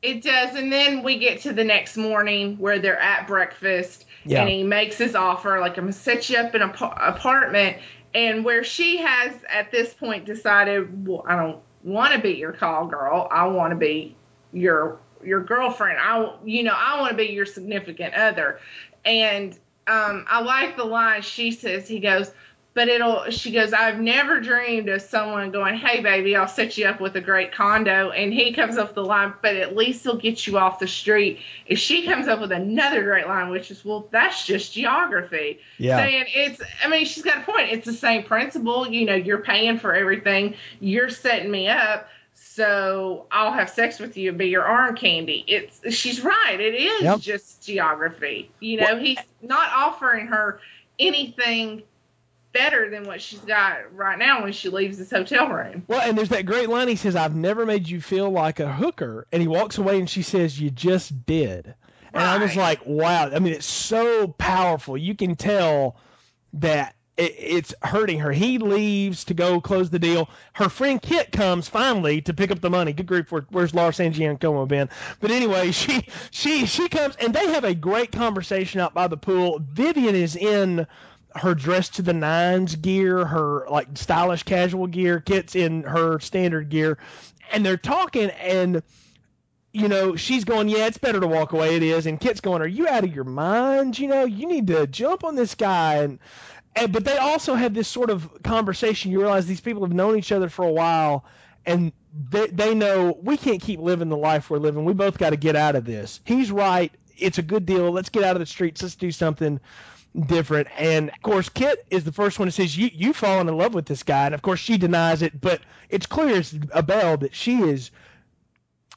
It does, and then we get to the next morning where they're at breakfast, Yeah. and he makes his offer, like I'm gonna set you up in an ap- apartment, and where she has at this point decided, well, I don't want to be your call girl, I want to be your your girlfriend, I you know I want to be your significant other, and um, I like the line she says. He goes. But it'll, she goes, I've never dreamed of someone going, Hey, baby, I'll set you up with a great condo. And he comes up the line, but at least he'll get you off the street. If she comes up with another great line, which is, Well, that's just geography. Yeah. Saying it's, I mean, she's got a point. It's the same principle. You know, you're paying for everything, you're setting me up. So I'll have sex with you and be your arm candy. It's she's right. It is Yep. just geography. You know, he's not offering her anything better than what she's got right now when she leaves this hotel room. Well, and there's that great line he says, "I've never made you feel like a hooker," and he walks away and she says, "You just did." And I was like, "Wow!" I mean, it's so powerful. You can tell that it, it's hurting her. He leaves to go close the deal. Her friend Kit comes finally to pick up the money. Good grief, where, where's Laura San Giacomo been? But anyway, [LAUGHS] she she she comes and they have a great conversation out by the pool. Vivian is in her dress to the nines gear, her like stylish casual gear. Kit's in her standard gear, and they're talking and you know, she's going, yeah, it's better to walk away. It is, and Kit's going, are you out of your mind? You know, you need to jump on this guy. And, and but they also have this sort of conversation. You realize these people have known each other for a while, and they they know we can't keep living the life we're living. We both got to get out of this. He's right. It's a good deal. Let's get out of the streets. Let's do something different. And of course, Kit is the first one who says, "You you fallen in love with this guy," and of course she denies it. But it's clear as a bell that she is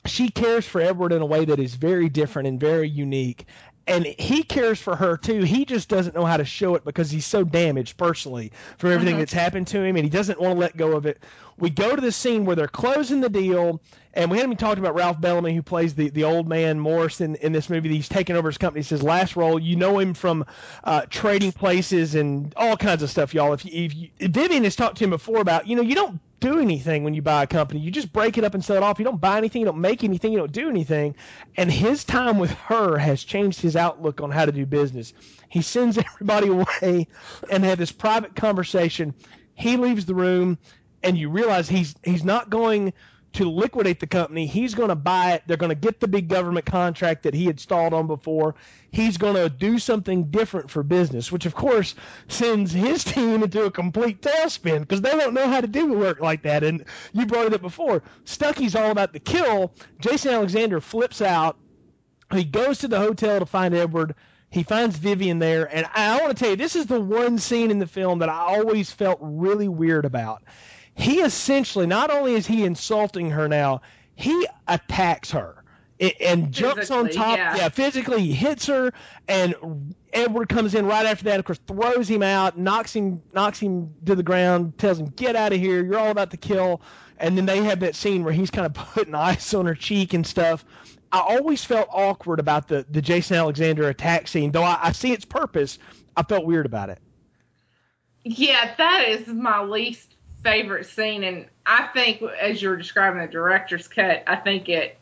she cares for Edward in a way that is very different and very unique. And he cares for her too. He just doesn't know how to show it because he's so damaged personally from everything that's happened to him, and he doesn't want to let go of it. We go to the scene where they're closing the deal, and we haven't even talked about Ralph Bellamy, who plays the, the old man Morse in, in this movie. He's taken over his company. It's his last role. You know him from uh, Trading Places and all kinds of stuff, y'all. If, you, if you, Vivian has talked to him before about, you know, you don't do anything when you buy a company. You just break it up and sell it off. You don't buy anything. You don't make anything. You don't do anything. And his time with her has changed his outlook on how to do business. He sends [LAUGHS] everybody away and they have this private conversation. He leaves the room, and you realize he's he's not going to liquidate the company. He's going to buy it. They're going to get the big government contract that he had stalled on before. He's going to do something different for business, which of course sends his [LAUGHS] team into a complete tailspin because they don't know how to do work like that. And you brought it up before. Stucky's all about the kill. Jason Alexander flips out. He goes to the hotel to find Edward. He finds Vivian there, and I want to tell you, this is the one scene in the film that I always felt really weird about he essentially not only is he insulting her now, he attacks her and jumps on top. Yeah. yeah. physically he hits her, and Edward comes in right after that. Of course, throws him out, knocks him, knocks him to the ground, tells him, "Get out of here! You're all about to kill." And then they have that scene where he's kind of [LAUGHS] putting ice on her cheek and stuff. I always felt awkward about the the Jason Alexander attack scene, though I, I see its purpose. I felt weird about it. Yeah, that is my least favorite scene, and I think as you were describing the director's cut, I think it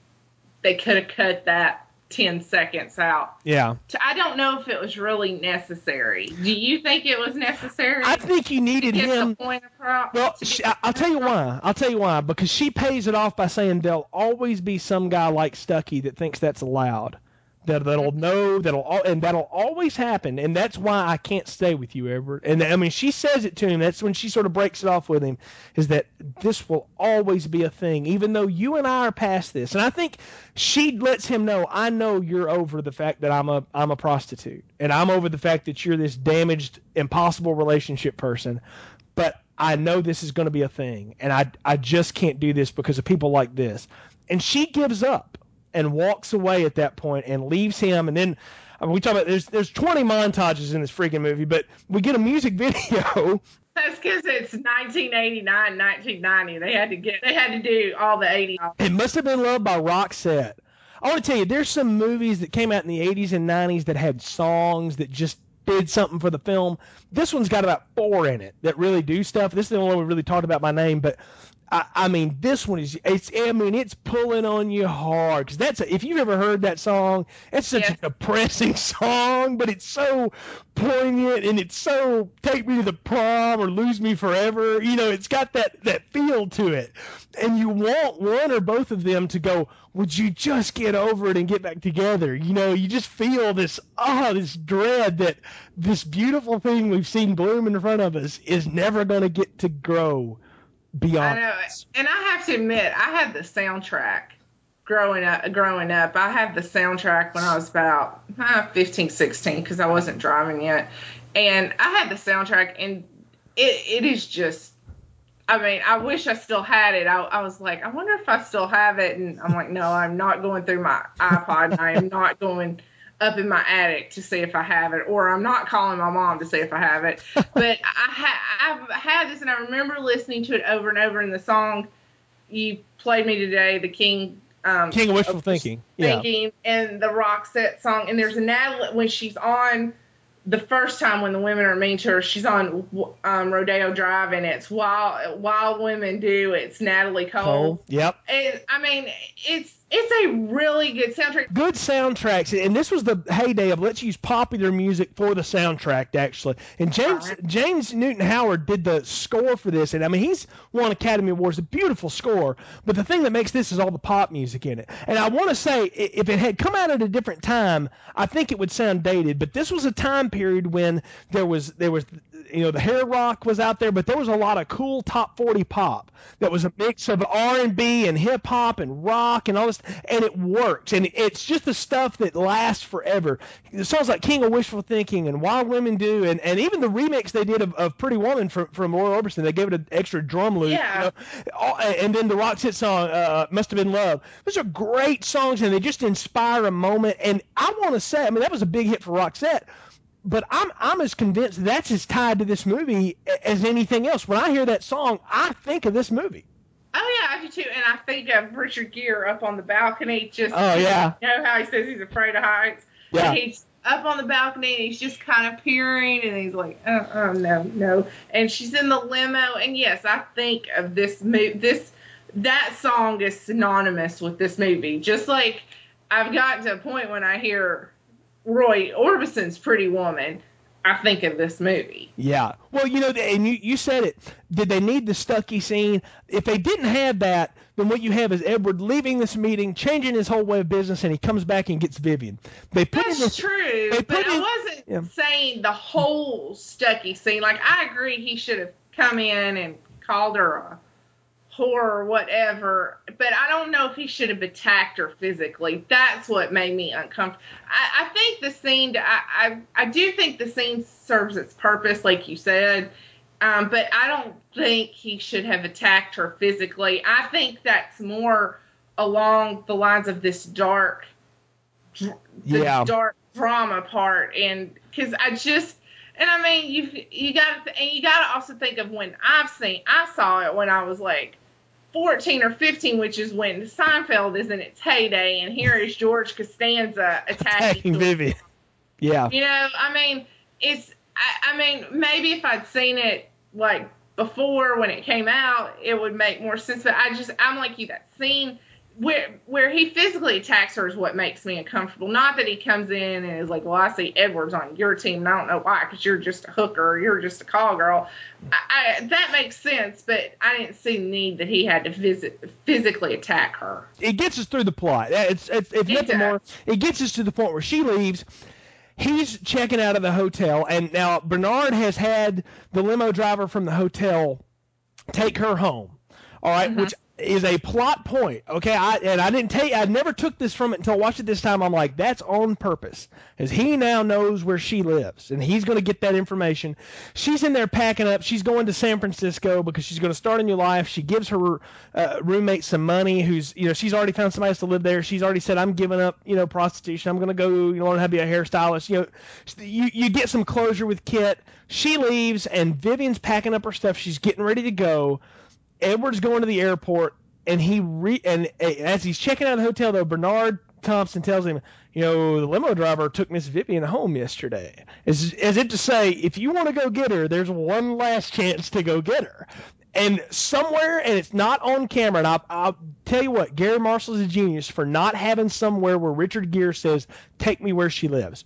they could have cut that ten seconds out. Yeah. I don't know if it was really necessary. Do you think it was necessary? I think you needed him. the point across? Well, she, I'll tell you why. I'll tell you why. Because she pays it off by saying there'll always be some guy like Stucky that thinks that's allowed. That that'll know that'll al- and that'll always happen, and that's why I can't stay with you, Edward. And I mean, she says it to him. That's when she sort of breaks it off with him, is that this will always be a thing, even though you and I are past this. And I think she lets him know, I know you're over the fact that I'm a I'm a prostitute, and I'm over the fact that you're this damaged, impossible relationship person but I know this is going to be a thing, and I I just can't do this because of people like this. And she gives up and walks away at that point and leaves him. And then I mean, we talk about there's there's 20 montages in this freaking movie, but we get a music [LAUGHS] video. That's because it's 1989, 1990. They had to get, they had to do all the 80s. It must have been loved by Roxette. I want to tell you, there's some movies that came out in the 80s and 90s that had songs that just did something for the film. This one's got about four in it that really do stuff. This is the only one we really talked about by name, but I, I mean, this one is it's. I mean, it's pulling on you hard because that's a, if you've ever heard that song, it's such Yes. a depressing [LAUGHS] song, but it's so poignant and it's so take me to the prom or lose me forever. You know, it's got that that feel to it, and you want one or both of them to go. Would you just get over it and get back together? You know, you just feel this ah, this dread that this beautiful thing we've seen bloom in front of us is never going to get to grow beyond. I know, and I have to admit, I had the soundtrack growing up. Growing up, I had the soundtrack when I was about uh, 15, 16, because I wasn't driving yet, and I had the soundtrack, and it it is just. I mean, I wish I still had it. I, I was like, I wonder if I still have it, and I'm like, no, I'm not going through my iPod. I am not going up in my attic to see if I have it, or I'm not calling my mom to see if I have it. [LAUGHS] But I ha- I've had this, and I remember listening to it over and over. In the song you played me today, the King. Um, King of wishful thinking. Yeah. thinking and the Roxette song. And there's a Natalie when she's on the first time when the women are mean to her. She's on um, Rodeo Drive, and it's Wild Wild Women Do. It's Natalie Cole. Cole. Yep. And I mean, it's it's a really good soundtrack. Good soundtracks, and this was the heyday of let's use popular music for the soundtrack, actually. And James Right. James Newton Howard did the score for this, and I mean he's won Academy Awards, a beautiful score. But the thing that makes this is all the pop music in it. And I want to say, if it had come out at a different time, I think it would sound dated. But this was a time period when there was there was you know the hair rock was out there, but there was a lot of cool top 40 pop that was a mix of R&B and hip hop and rock and all this, and it works. And it's just the stuff that lasts forever. The songs like King of Wishful Thinking and Wild Women Do, and, and even the remix they did of, of Pretty Woman from from Roy Orbison, they gave it an extra drum loop. Yeah. You know? And then the rock hit song uh, Must Have Been Love. Those are great songs, and they just inspire a moment. And I want to say, I mean, that was a big hit for Roxette but I'm I'm as convinced that's as tied to this movie as anything else. When I hear that song, I think of this movie. Oh yeah, I do too. And I think of Richard Gere up on the balcony, just Oh, yeah. you know how he says he's afraid of heights. Yeah. And he's up on the balcony and he's just kind of peering and he's like, oh, oh no, no. And she's in the limo. And yes, I think of this movie. This that song is synonymous with this movie. Just like I've gotten to a point when I hear Roy Orbison's Pretty Woman. I think of this movie. Yeah. Well, you know, and you, you said it. Did they need the Stucky scene? If they didn't have that, then what you have is Edward leaving this meeting, changing his whole way of business, and he comes back and gets Vivian. They put That's in this, true, they but put I in- wasn't yeah. saying the whole Stucky scene. Like I agree, he should have come in and called her a whore or whatever. But I don't know if he should have attacked her physically. That's what made me uncomfortable. I, I think the scene. I, I I do think the scene serves its purpose, like you said. Um, but I don't think he should have attacked her physically. I think that's more along the lines of this dark the Yeah. dark drama part and because i just and i mean you you got to and you got to also think of when i've seen i saw it when i was like 14 or 15 which is when seinfeld is in its heyday and here is george costanza [LAUGHS] attacking attacking Vivian. Yeah. you know, I mean, it's. I, I mean, maybe if I'd seen it like before when it came out, it would make more sense. But I just, I'm like you. That scene where where he physically attacks her is what makes me uncomfortable. Not that he comes in and is like, "Well, I see Edwards on your team, and I don't know why, because you're just a hooker, or you're just a call girl." I, I, that makes sense, but I didn't see the need that he had to visit physically attack her. it gets us through the plot. It's it's, It nothing does. more. It gets us to the point where she leaves. He's checking out of the hotel, and now Bernard has had the limo driver from the hotel take her home. All right, mm-hmm. which is a plot point. Okay, I and I didn't take. I never took this from it until I watched it this time. I'm like, that's on purpose, because he now knows where she lives, and he's going to get that information. She's in there packing up. She's going to San Francisco because she's going to start a new life. She gives her uh, roommate some money. Who's you know she's already found somebody else to live there. She's already said I'm giving up you know prostitution. I'm going to go you know learn how to be a hairstylist. You know, you you get some closure with Kit. She leaves, and Vivian's packing up her stuff. She's getting ready to go. Edward's going to the airport, and he re and as he's checking out of the hotel, though, Bernard Thompson tells him, you know, the limo driver took Miss Vivian home yesterday, as as if to say, if you want to go get her, there's one last chance to go get her. And somewhere, and it's not on camera, and I'll, I'll tell you what, Garry Marshall's a genius for not having somewhere where Richard Gere says, "Take me where she lives."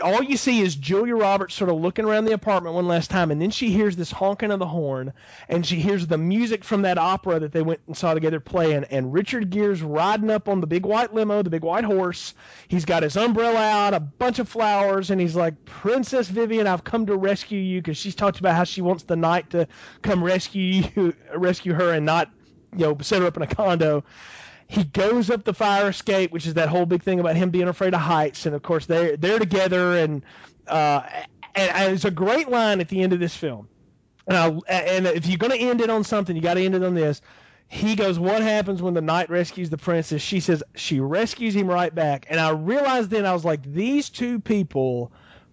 All you see is Julia Roberts sort of looking around the apartment one last time, and then she hears this honking of the horn, and she hears the music from that opera that they went and saw together playing, and Richard Gere's riding up on the big white limo, the big white horse. He's got his umbrella out, a bunch of flowers, and he's like, Princess Vivian, I've come to rescue you, because she's talked about how she wants the knight to come rescue you, rescue her, and not, you know, set her up in a condo he goes up the fire escape, which is that whole big thing about him being afraid of heights, and of course they're they're together, and uh, and, and it's a great line at the end of this film. And, I, and if you're going to end it on something, you got to end it on this. He goes, "What happens when the knight rescues the princess?" She says, "She rescues him right back." And I realized then I was like, these two people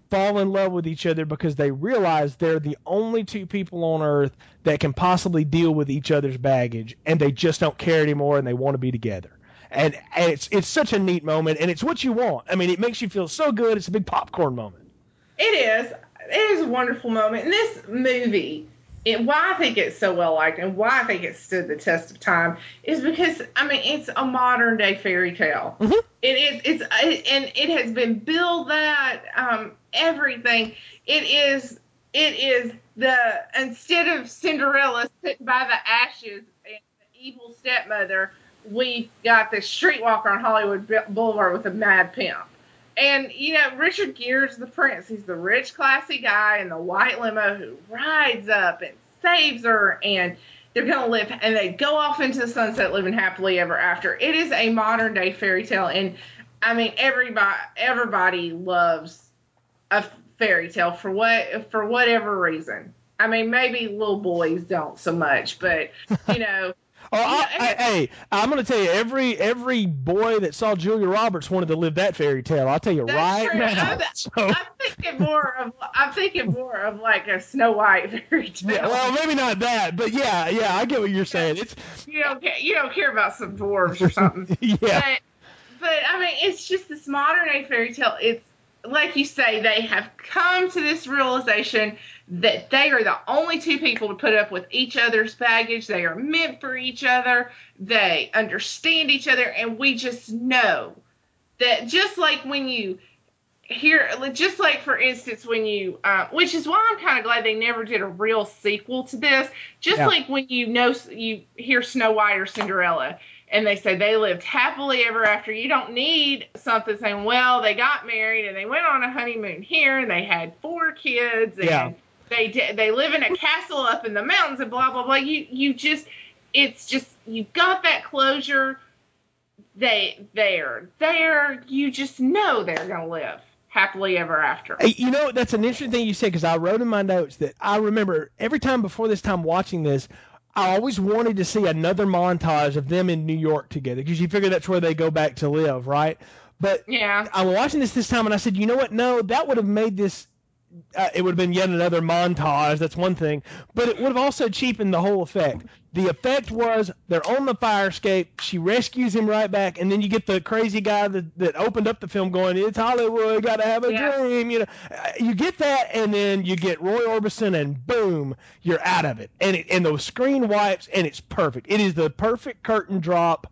fall in love with each other because they realize they're the only two people on earth that can possibly deal with each other's baggage and they just don't care anymore and they want to be together. And, and it's it's such a neat moment and it's what you want. I mean, it makes you feel so good. It's a big popcorn moment. It is. It is a wonderful moment. And this movie, it, why I think it's so well liked and why I think it stood the test of time is because I mean it's a modern day fairy tale. Mhm. It is. It's it, and it has been billed that um, everything. It is. It is the instead of Cinderella sitting by the ashes and the evil stepmother, we got the streetwalker on Hollywood Boulevard with a mad pimp. And you know, Richard Gere's the prince. He's the rich, classy guy in the white limo who rides up and saves her, and they're gonna live. And they go off into the sunset, living happily ever after. It is a modern day fairy tale, and I mean, everybody everybody loves a fairy tale for what for whatever reason. I mean, maybe little boys don't so much, but you [LAUGHS] know. Oh, I, I, hey, I'm going to tell you, every every boy that saw Julia Roberts wanted to live that fairy tale. I'll tell you right true. now. I'm- [LAUGHS] So, I'm thinking more of I'm thinking more of like a Snow White [LAUGHS] fairy tale. yeah, well, maybe not that, but yeah, yeah, I get what you're saying. It's you don't care you don't care about some dwarves or something. yeah, But but I mean it's just this modern day fairy tale. It's like you say, they have come to this realization that they are the only two people to put up with each other's baggage. They are meant for each other. They understand each other, and we just know that just like when you hear, just like for instance, when you, uh, which is why I'm kind of glad they never did a real sequel to this. Just Yeah. like when you know you hear Snow White or Cinderella, and they say they lived happily ever after. You don't need something saying, well, they got married and they went on a honeymoon here and they had four kids and Yeah. they did, they live in a castle up in the mountains and blah blah blah. You you just it's just you got that closure. They they're there. You just know they're gonna live happily ever after. You know, that's an interesting thing you said because I wrote in my notes that I remember every time before this time watching this, I always wanted to see another montage of them in New York together because you figure that's where they go back to live, right? But Yeah. I was watching this this time and I said, you know what? No, that would have made this. Uh, it would have been yet another montage. That's one thing, but it would have also cheapened the whole effect. The effect was they're on the fire escape. She rescues him right back, and then you get the crazy guy that, that opened up the film going, "It's Hollywood, gotta have a Yeah. dream." You know, Uh, you get that, and then you get Roy Orbison, and boom, you're out of it. And it, and the screen wipes, and it's perfect. It is the perfect curtain drop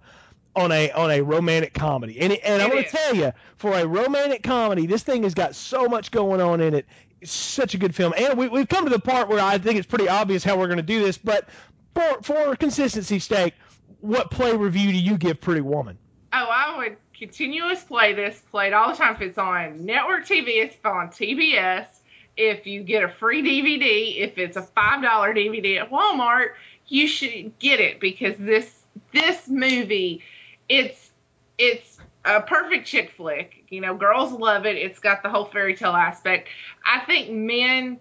on a on a romantic comedy. And it, and I'm going to tell you, for a romantic comedy, this thing has got so much going on in it. Such a good film. And we, we've come to the part where I think it's pretty obvious how we're going to do this. But for for consistency's sake, what play review do you give Pretty Woman? Oh, I would continuous play this, play it all the time. If it's on network TV, it's on TBS. If you get a free DVD, if it's a five dollar DVD at Walmart, you should get it because this this movie, it's it's a perfect chick flick. You know, girls love it. It's got the whole fairy tale aspect. I think men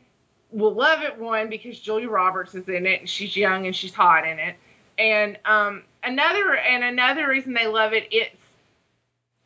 will love it one because Julia Roberts is in it and she's young and she's hot in it. And um, another and another reason they love it, it's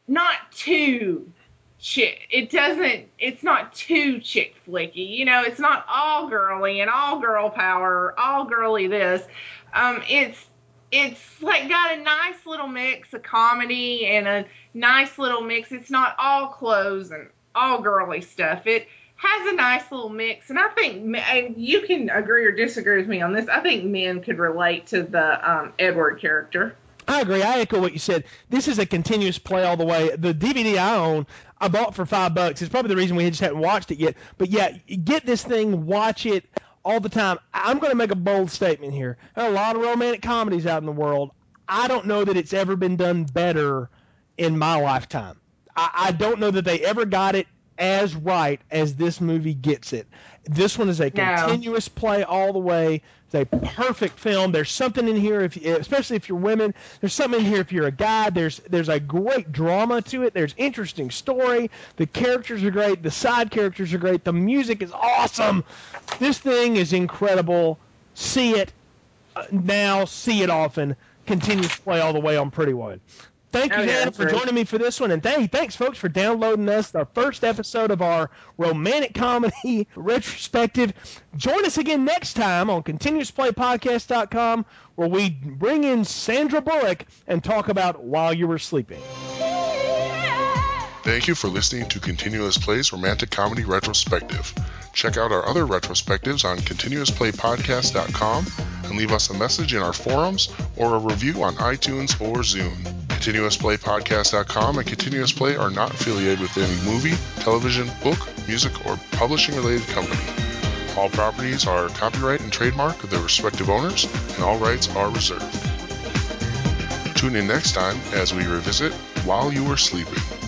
not too chick. It doesn't. It's not too chick flicky. You know, it's not all girly and all girl power, all girly this. Um, it's it's like got a nice little mix of comedy and a nice little mix. It's not all clothes and all girly stuff. It has a nice little mix, and I think, and you can agree or disagree with me on this. I think men could relate to the um, Edward character. I agree. I echo what you said. This is a continuous play all the way. The DVD I own, I bought for five bucks. It's probably the reason we just haven't watched it yet. But yeah, get this thing, watch it all the time. I'm going to make a bold statement here. There are a lot of romantic comedies out in the world. I don't know that it's ever been done better in my lifetime. I, I don't know that they ever got it as right as this movie gets it. This one is a No. continuous play all the way. It's a perfect film. There's something in here, if especially if you're women. There's something in here if you're a guy. There's there's a great drama to it. There's interesting story. The characters are great. The side characters are great. The music is awesome. This thing is incredible. See it uh, now. See it often. Continuous play all the way on Pretty Woman. Thank you, Oh, yeah, Anna, for great. joining me for this one. And thank, thanks, folks, for downloading us, the first episode of our romantic comedy [LAUGHS] retrospective. Join us again next time on ContinuousPlayPodcast.com, where we bring in Sandra Bullock and talk about While You Were Sleeping. Thank you for listening to Continuous Play's Romantic Comedy Retrospective. Check out our other retrospectives on continuousplaypodcast.com and leave us a message in our forums or a review on iTunes or Zune. Continuousplaypodcast.com and Continuous Play are not affiliated with any movie, television, book, music, or publishing related company. All properties are copyright and trademark of their respective owners, and all rights are reserved. Tune in next time as we revisit While You Were Sleeping.